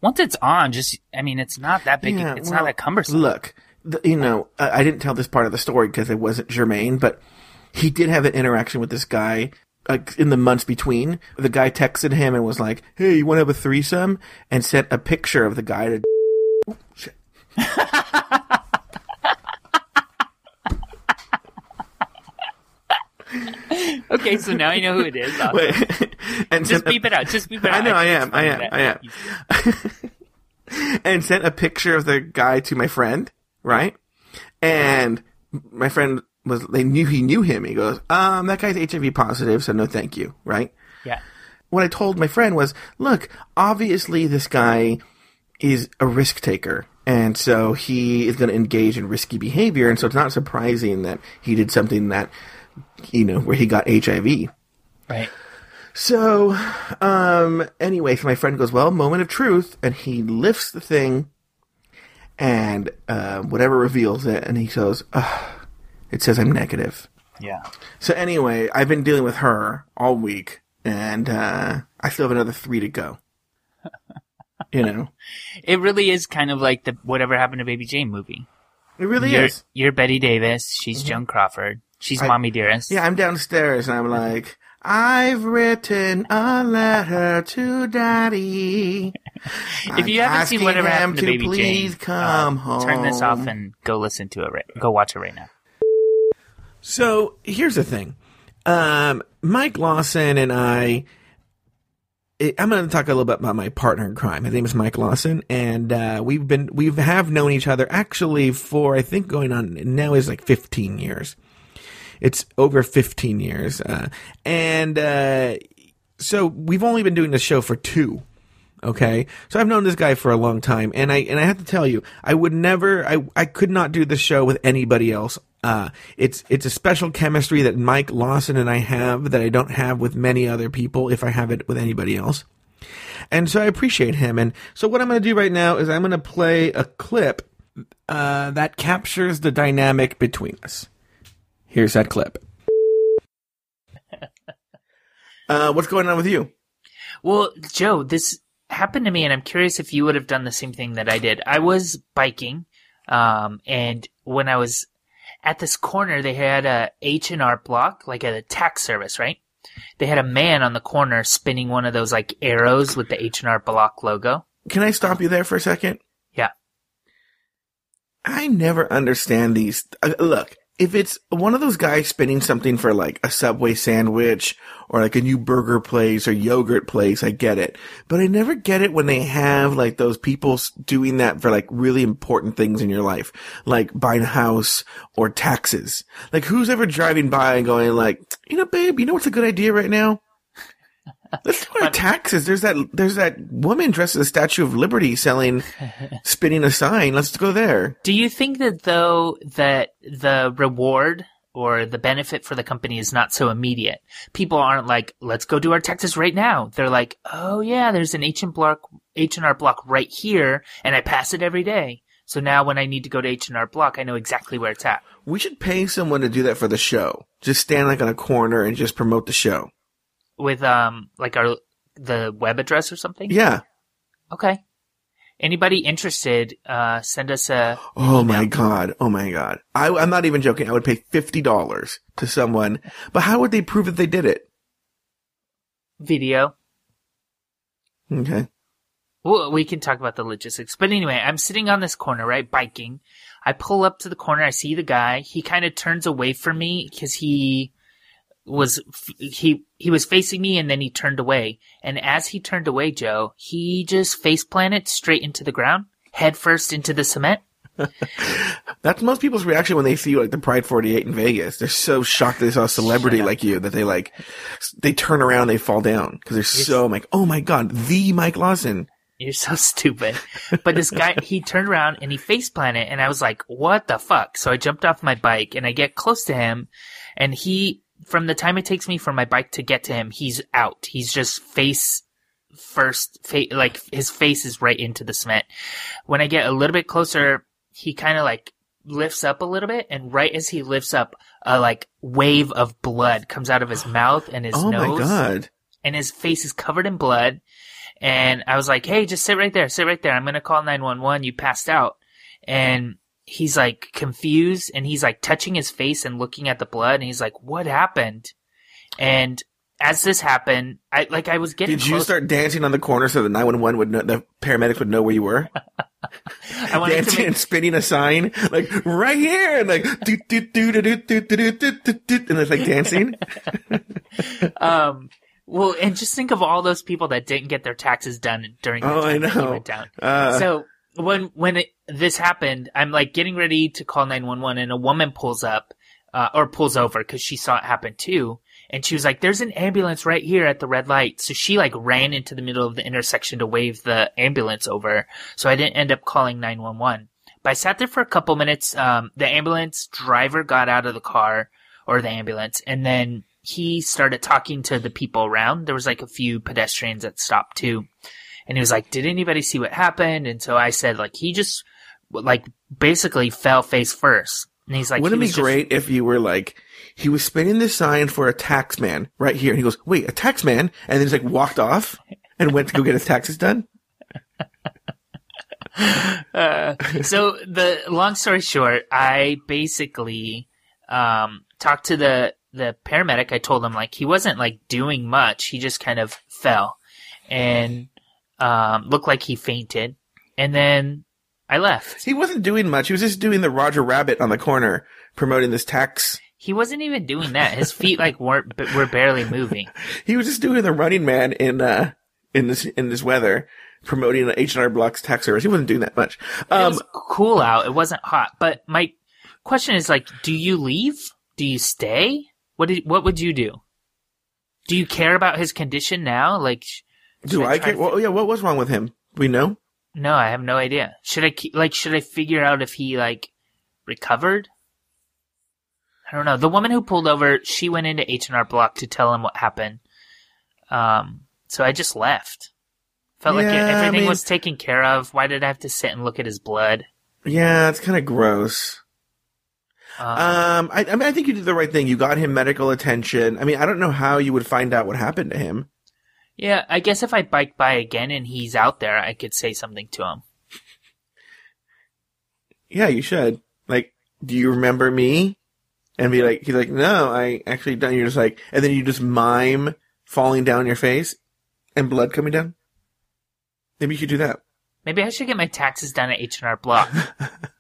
Once it's on, just I mean, it's not that big. Yeah, it's well, not that cumbersome. Look, the, you know, I, I didn't tell this part of the story because it wasn't germane, but he did have an interaction with this guy like in the months between. The guy texted him and was like, "Hey, you want to have a threesome?" and sent a picture of the guy to. Oh, shit. Okay, so now you know who it is. Awesome. Wait, and Just sent a- beep it out. Just beep it out. I know, I think am, I am, I am. and sent a picture of the guy to my friend, right? And my friend was, they knew he knew him. He goes, um, that guy's HIV positive, so no thank you, right? Yeah. What I told my friend was, look, obviously this guy is a risk taker. And so he is going to engage in risky behavior. And so it's not surprising that he did something that, you know, where he got HIV. Right. So, um, anyway, so my friend goes, well, moment of truth, and he lifts the thing, and uh, whatever reveals it, and he goes, Ugh, it says I'm negative. Yeah. So anyway, I've been dealing with her all week, and uh, I still have another three to go. you know, It really is kind of like the whatever happened to Baby Jane movie. it really You're, is. you're Bette Davis. She's Joan Crawford. She's I- Mommy Dearest. Yeah, I'm downstairs, and I'm like, I've written a letter to Daddy. If you haven't seen whatever happened to, Baby please Jane, come uh, turn this off and go listen to it. Right, go watch it right now. So here's the thing. Um, Mike Lawson and I, I- I'm going to talk a little bit about my partner in crime. His name is Mike Lawson, and uh, we've been we have known each other actually for I think going on now is like 15 years. It's over 15 years, uh, and uh, so we've only been doing this show for two. Okay, so I've known this guy for a long time, and I and I have to tell you, I would never, I I could not do this show with anybody else. Uh, it's it's a special chemistry that Mike Lawson and I have that I don't have with many other people if I have it with anybody else. And so I appreciate him. And so what I'm going to do right now is I'm going to play a clip uh, that captures the dynamic between us. Here's that clip. Uh, what's going on with you? Well, Joe, this happened to me, and I'm curious if you would have done the same thing that I did. I was biking, um, and when I was at this corner, they had a H and R Block, like a tax service, right? They had a man on the corner spinning one of those like arrows with the H and R Block logo. Can I stop you there for a second? Yeah. I never understand these. Uh, look, if it's one of those guys spinning something for like a Subway sandwich or like a new burger place or yogurt place, I get it. But I never get it when they have like those people doing that for like really important things in your life, like buying a house or taxes. Like who's ever driving by and going like, you know, babe, you know what's a good idea right now? Let's do our taxes. There's that, there's that woman dressed as a Statue of Liberty selling, spinning a sign. Let's go there. Do you think that though that the reward or the benefit for the company is not so immediate? People aren't like, let's go do our taxes right now. They're like, oh yeah, there's an H and block, H and R block right here, and I pass it every day. So now when I need to go to H and R block, I know exactly where it's at. We should pay someone to do that for the show. Just stand like on a corner and just promote the show. With um, like our the web address or something. Yeah. Okay. Anybody interested? Uh, send us a Oh my god. Oh my god. I, I'm not even joking. I would pay fifty dollars to someone. But how would they prove that they did it? video. Okay. Well, we can talk about the logistics. But anyway, I'm sitting on this corner, right, biking. I pull up to the corner. I see the guy. He kind of turns away from me because he was he he was facing me, and then he turned away. And as he turned away, Joe, he just face planted straight into the ground, head first into the cement. That's most people's reaction when they see like the Pride 48 in Vegas. They're so shocked they saw a celebrity like you that they like, they turn around, they fall down because they're so like, oh my god, the Mike Lawson. You're so stupid. But this guy, he turned around and he face planted, and I was like, what the fuck? So I jumped off my bike and I get close to him, and he, from the time it takes me for my bike to get to him, he's out. He's just face first, fa- like his face is right into the cement. When I get a little bit closer, he kind of like lifts up a little bit, and right as he lifts up, a like wave of blood comes out of his mouth and his Oh nose my god. and his face is covered in blood. And I was like, "Hey, just sit right there, sit right there. I'm gonna call 911. You passed out." And he's like confused, and he's like touching his face and looking at the blood, and he's like, "What happened?" And as this happened, I like I was getting. Did you close- start dancing on the corner so the 911 would know, the paramedics would know where you were? I wanted to dancing make and spinning a sign like right here and like do do do do do do do do do do and it's like dancing. um. Well, and just think of all those people that didn't get their taxes done during the Oh, I time that he know. went down. Uh, so when when it, this happened, I'm like getting ready to call 911, and a woman pulls up uh, or pulls over because she saw it happen too, and she was like, "There's an ambulance right here at the red light." So she like ran into the middle of the intersection to wave the ambulance over. So I didn't end up calling 911. But I sat there for a couple minutes. Um, the ambulance driver got out of the car or the ambulance, and then he started talking to the people around. There was like a few pedestrians that stopped too. And he was like, did anybody see what happened? And so I said, like, he just, like, basically fell face first. And he's like, Wouldn't it be just- great if you were like, he was spinning this sign for a tax man right here, and he goes, "Wait, a tax man?" And then he's like walked off and went to go get his taxes done. Uh, so the long story short, I basically um, talked to the the paramedic. I told him like he wasn't like doing much. He just kind of fell and um, looked like he fainted. And then I left. He wasn't doing much. He was just doing the Roger Rabbit on the corner promoting this tax. He wasn't even doing that. His feet like weren't were barely moving. He was just doing the Running Man in uh in this in this weather promoting H and R Block's tax service. He wasn't doing that much. it Um, was cool out. It wasn't hot. But my question is like, do you leave? Do you stay? What did, what would you do? Do you care about his condition now? Like, sh- do I try care? Well, yeah. What was wrong with him? We know. no, I have no idea. Should I like, should I figure out if he like recovered? I don't know. The woman who pulled over, she went into H and R Block to tell him what happened. Um, so I just left. Felt like Yeah, I everything mean- was taken care of. Why did I have to sit and look at his blood? Yeah, it's kind of gross. Um, I, I mean, I think you did the right thing. You got him medical attention. I mean, I don't know how you would find out what happened to him. Yeah, I guess if I bike by again and he's out there, I could say something to him. Yeah, you should. Like, do you remember me? And be like, he's like, no, I actually don't. You're just like, and then you just mime falling down your face and blood coming down. Maybe you could do that. Maybe I should get my taxes done at H and R Block.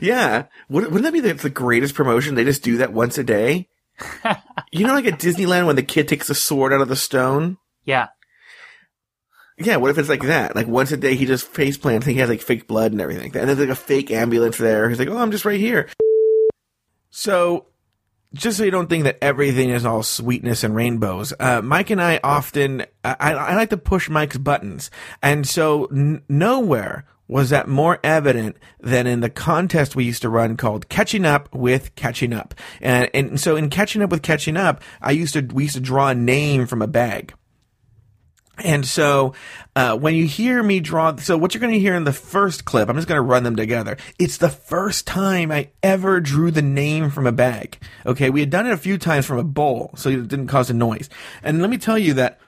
Yeah. Wouldn't wouldn't that be the, the greatest promotion? They just do that once a day. you know, like at Disneyland when the kid takes the sword out of the stone. Yeah, Yeah, what if it's like that? Like once a day he just face plants and he has like fake blood and everything. And there's like a fake ambulance there. He's like, oh, I'm just right here. So, just so you don't think that everything is all sweetness and rainbows, uh, Mike and I often, I, I like to push Mike's buttons. And so n- nowhere was that more evident than in the contest we used to run called Catching Up with Catching Up. And, and so in Catching Up with Catching Up, I used to, we used to draw a name from a bag. And so, uh, when you hear me draw, so what you're going to hear in the first clip, I'm just going to run them together. It's the first time I ever drew the name from a bag. Okay. We had done it a few times from a bowl, so it didn't cause a noise. And let me tell you that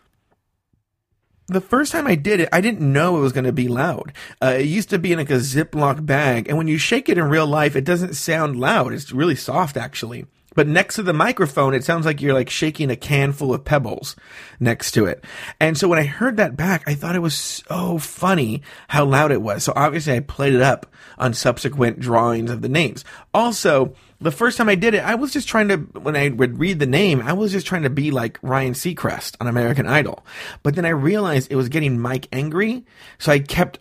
the first time I did it, I didn't know it was going to be loud. Uh, it used to be in like a Ziploc bag, and when you shake it in real life, it doesn't sound loud. It's really soft, actually. But next to the microphone, it sounds like you're like shaking a can full of pebbles next to it. And so when I heard that back, I thought it was so funny how loud it was. So obviously I played it up on subsequent drawings of the names. Also, the first time I did it, I was just trying to, when I would read the name, I was just trying to be like Ryan Seacrest on American Idol. But then I realized it was getting Mike angry. So I kept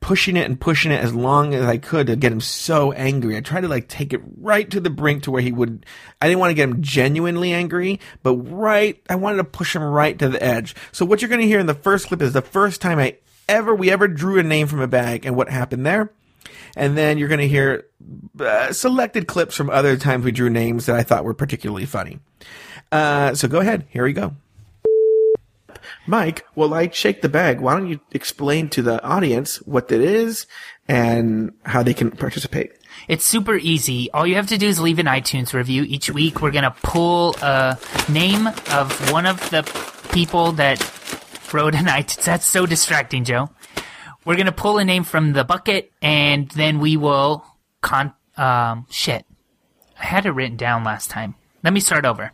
pushing it and pushing it as long as I could to get him so angry. I tried to like take it right to the brink to where he would, I didn't want to get him genuinely angry, but right, I wanted to push him right to the edge. So what you're going to hear in the first clip is the first time I ever, we ever drew a name from a bag and what happened there. And then you're going to hear uh, selected clips from other times we drew names that I thought were particularly funny. Uh, so go ahead. Here we go. Mike, while I shake the bag, why don't you explain to the audience what it is and how they can participate? It's super easy. All you have to do is leave an iTunes review. Each week, we're going to pull a name of one of the people that wrote an iTunes. That's so distracting, Joe. We're going to pull a name from the bucket, and then we will con. Um, shit. I had it written down last time. Let me start over.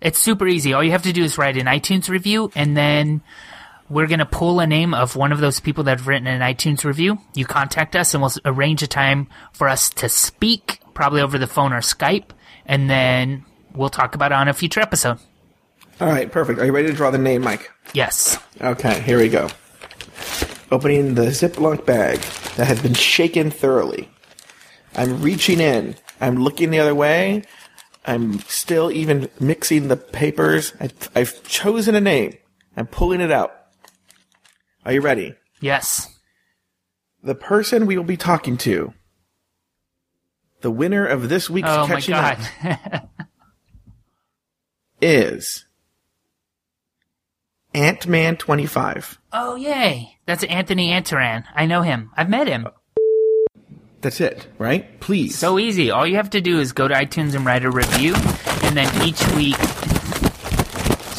It's super easy. All you have to do is write an iTunes review, and then we're going to pull a name of one of those people that have written an iTunes review. You contact us, and we'll arrange a time for us to speak, probably over the phone or Skype, and then we'll talk about it on a future episode. All right, perfect. Are you ready to draw the name, Mike? Yes. Okay, here we go. Opening the Ziploc bag that has been shaken thoroughly. I'm reaching in. I'm looking the other way. I'm still even mixing the papers. I've, I've chosen a name. I'm pulling it out. Are you ready? Yes. The person we will be talking to. The winner of this week's Oh Catching. Up is Ant Man 25. oh yay. That's Anthony Antaran. I know him. I've met him. That's it, right? Please. So easy. All you have to do is go to iTunes and write a review, and then each week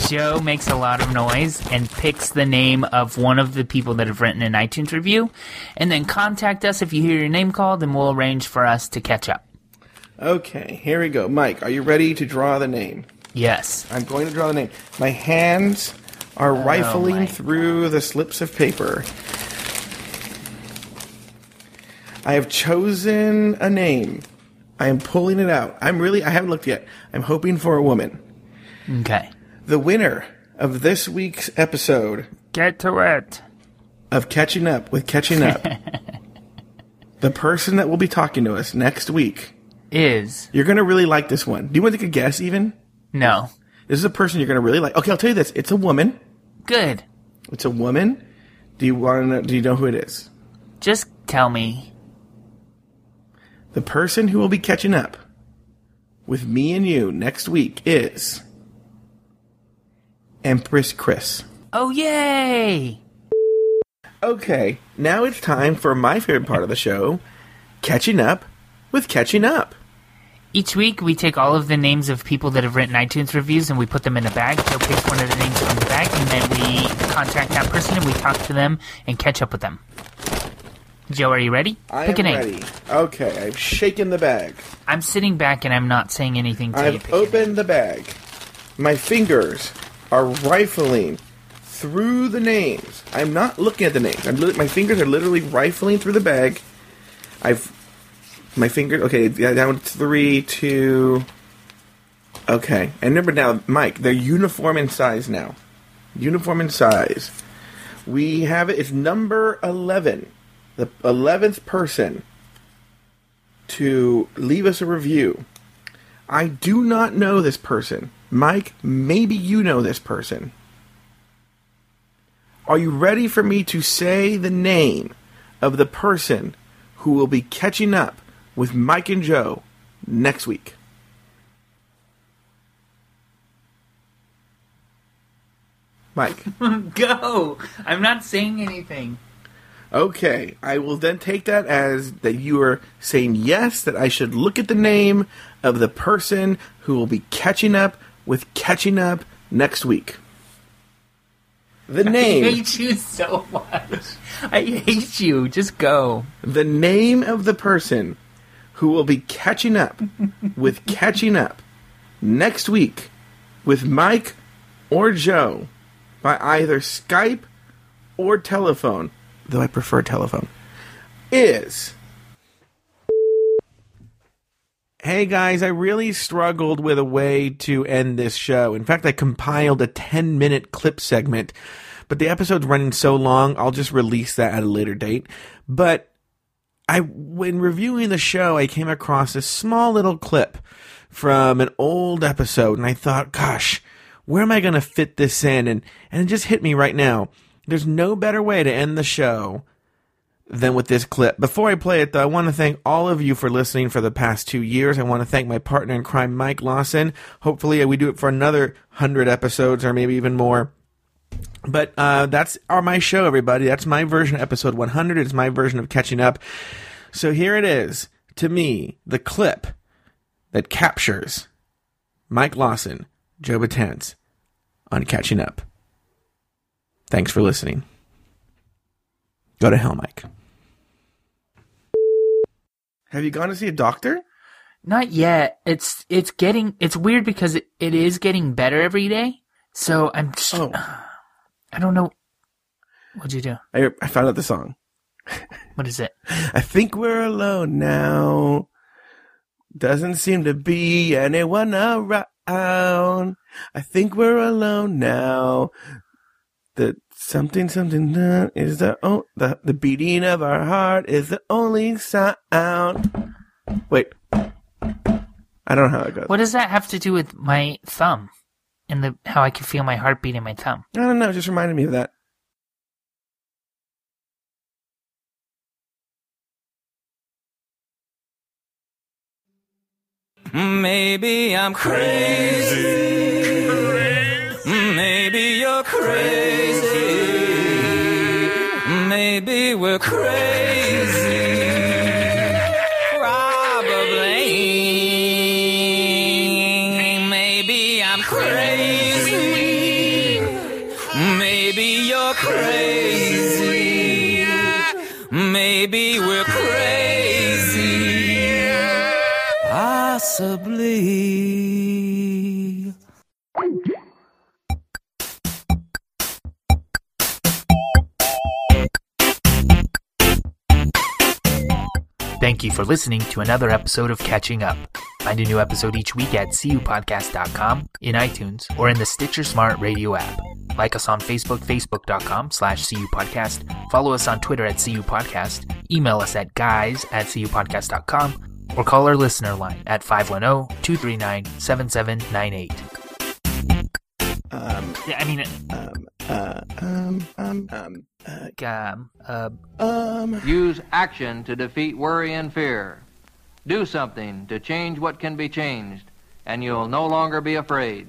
Joe makes a lot of noise and picks the name of one of the people that have written an iTunes review, and then contact us if you hear your name called, and we'll arrange for us to catch up. Okay, here we go. Mike, are you ready to draw the name? Yes. I'm going to draw the name. My hands are oh, rifling my through the slips of paper. I have chosen a name. I am pulling it out. I'm really, I haven't looked yet. I'm hoping for a woman. Okay. The winner of this week's episode Get to it. of Catching Up with Catching Up, the person that will be talking to us next week, Is you're going to really like this one. Do you want to take a guess even? no. This is a person you're going to really like. Okay, I'll tell you this. It's a woman. Good. It's a woman. Do you want to know? Do you know who it is? Just tell me. The person who will be catching up with me and you next week is Empress Chris. Oh yay! Okay, now it's time for my favorite part of the show, catching up with catching up. Each week, we take all of the names of people that have written iTunes reviews and we put them in a bag. Joe picks one of the names from the bag, and then we contact that person and we talk to them and catch up with them. Joe, are you ready? I Pick am a name. ready. Okay, I've shaken the bag. I'm sitting back and I'm not saying anything to you. I've Pick a name. opened the bag. My fingers are rifling through the names. I'm not looking at the names. I'm li- my fingers are literally rifling through the bag. I've my fingers. Okay, down three, two. Okay, and remember now, Mike. They're uniform in size now. Uniform in size. We have it. It's number eleven, the eleventh person to leave us a review. I do not know this person. Mike, maybe you know this person. Are you ready for me to say the name of the person who will be catching up with Mike and Joe next week? Mike. Go! I'm not saying anything. Okay, I will then take that as that you are saying yes, that I should look at the name of the person who will be catching up with catching up next week. The name. I hate you so much. I hate you. Just go. the name of the person who will be catching up with catching up next week with Mike or Joe by either Skype or telephone, though I prefer telephone, is. Hey guys, I really struggled with a way to end this show. In fact, I compiled a 10 minute clip segment, but the episode's running so long, I'll just release that at a later date. But I, when reviewing the show, I came across a small little clip from an old episode, and I thought, gosh, where am I going to fit this in? And, and it just hit me right now. There's no better way to end the show than with this clip. Before I play it, though, I want to thank all of you for listening for the past two years. I want to thank my partner in crime, Mike Lawson. Hopefully, we do it for another hundred episodes or maybe even more. But uh, that's our my show, everybody. That's my version of episode 100. It's my version of catching up. So here it is. To me, the clip that captures Mike Lawson, Joe Batanz on catching up. Thanks for listening. Go to hell, Mike. Have you gone to see a doctor? Not yet. It's it's getting it's weird because it, it is getting better every day. So I'm just, Oh. I don't know. What'd you do? I, I found out the song. What is it? I think we're alone now. Doesn't seem to be anyone around. I think we're alone now. The something something uh, is the oh the the beating of our heart is the only sound. Wait, I don't know how it goes. What does that have to do with my thumb and the how I can feel my heartbeat in my thumb? I don't know. It just reminded me of that. Maybe I'm crazy. Possibly. Thank you for listening to another episode of Catching Up. Find a new episode each week at cupodcast.com, in iTunes, or in the Stitcher Smart Radio app. Like us on Facebook, facebook.com slash cupodcast. Follow us on Twitter at cupodcast. Email us at guys at cupodcast.com. Or call our listener line at 510-239-7798. Um, Yeah, I mean, um, uh, um, um, um, uh, um, uh, um. Use action to defeat worry and fear. Do something to change what can be changed, and you'll no longer be afraid.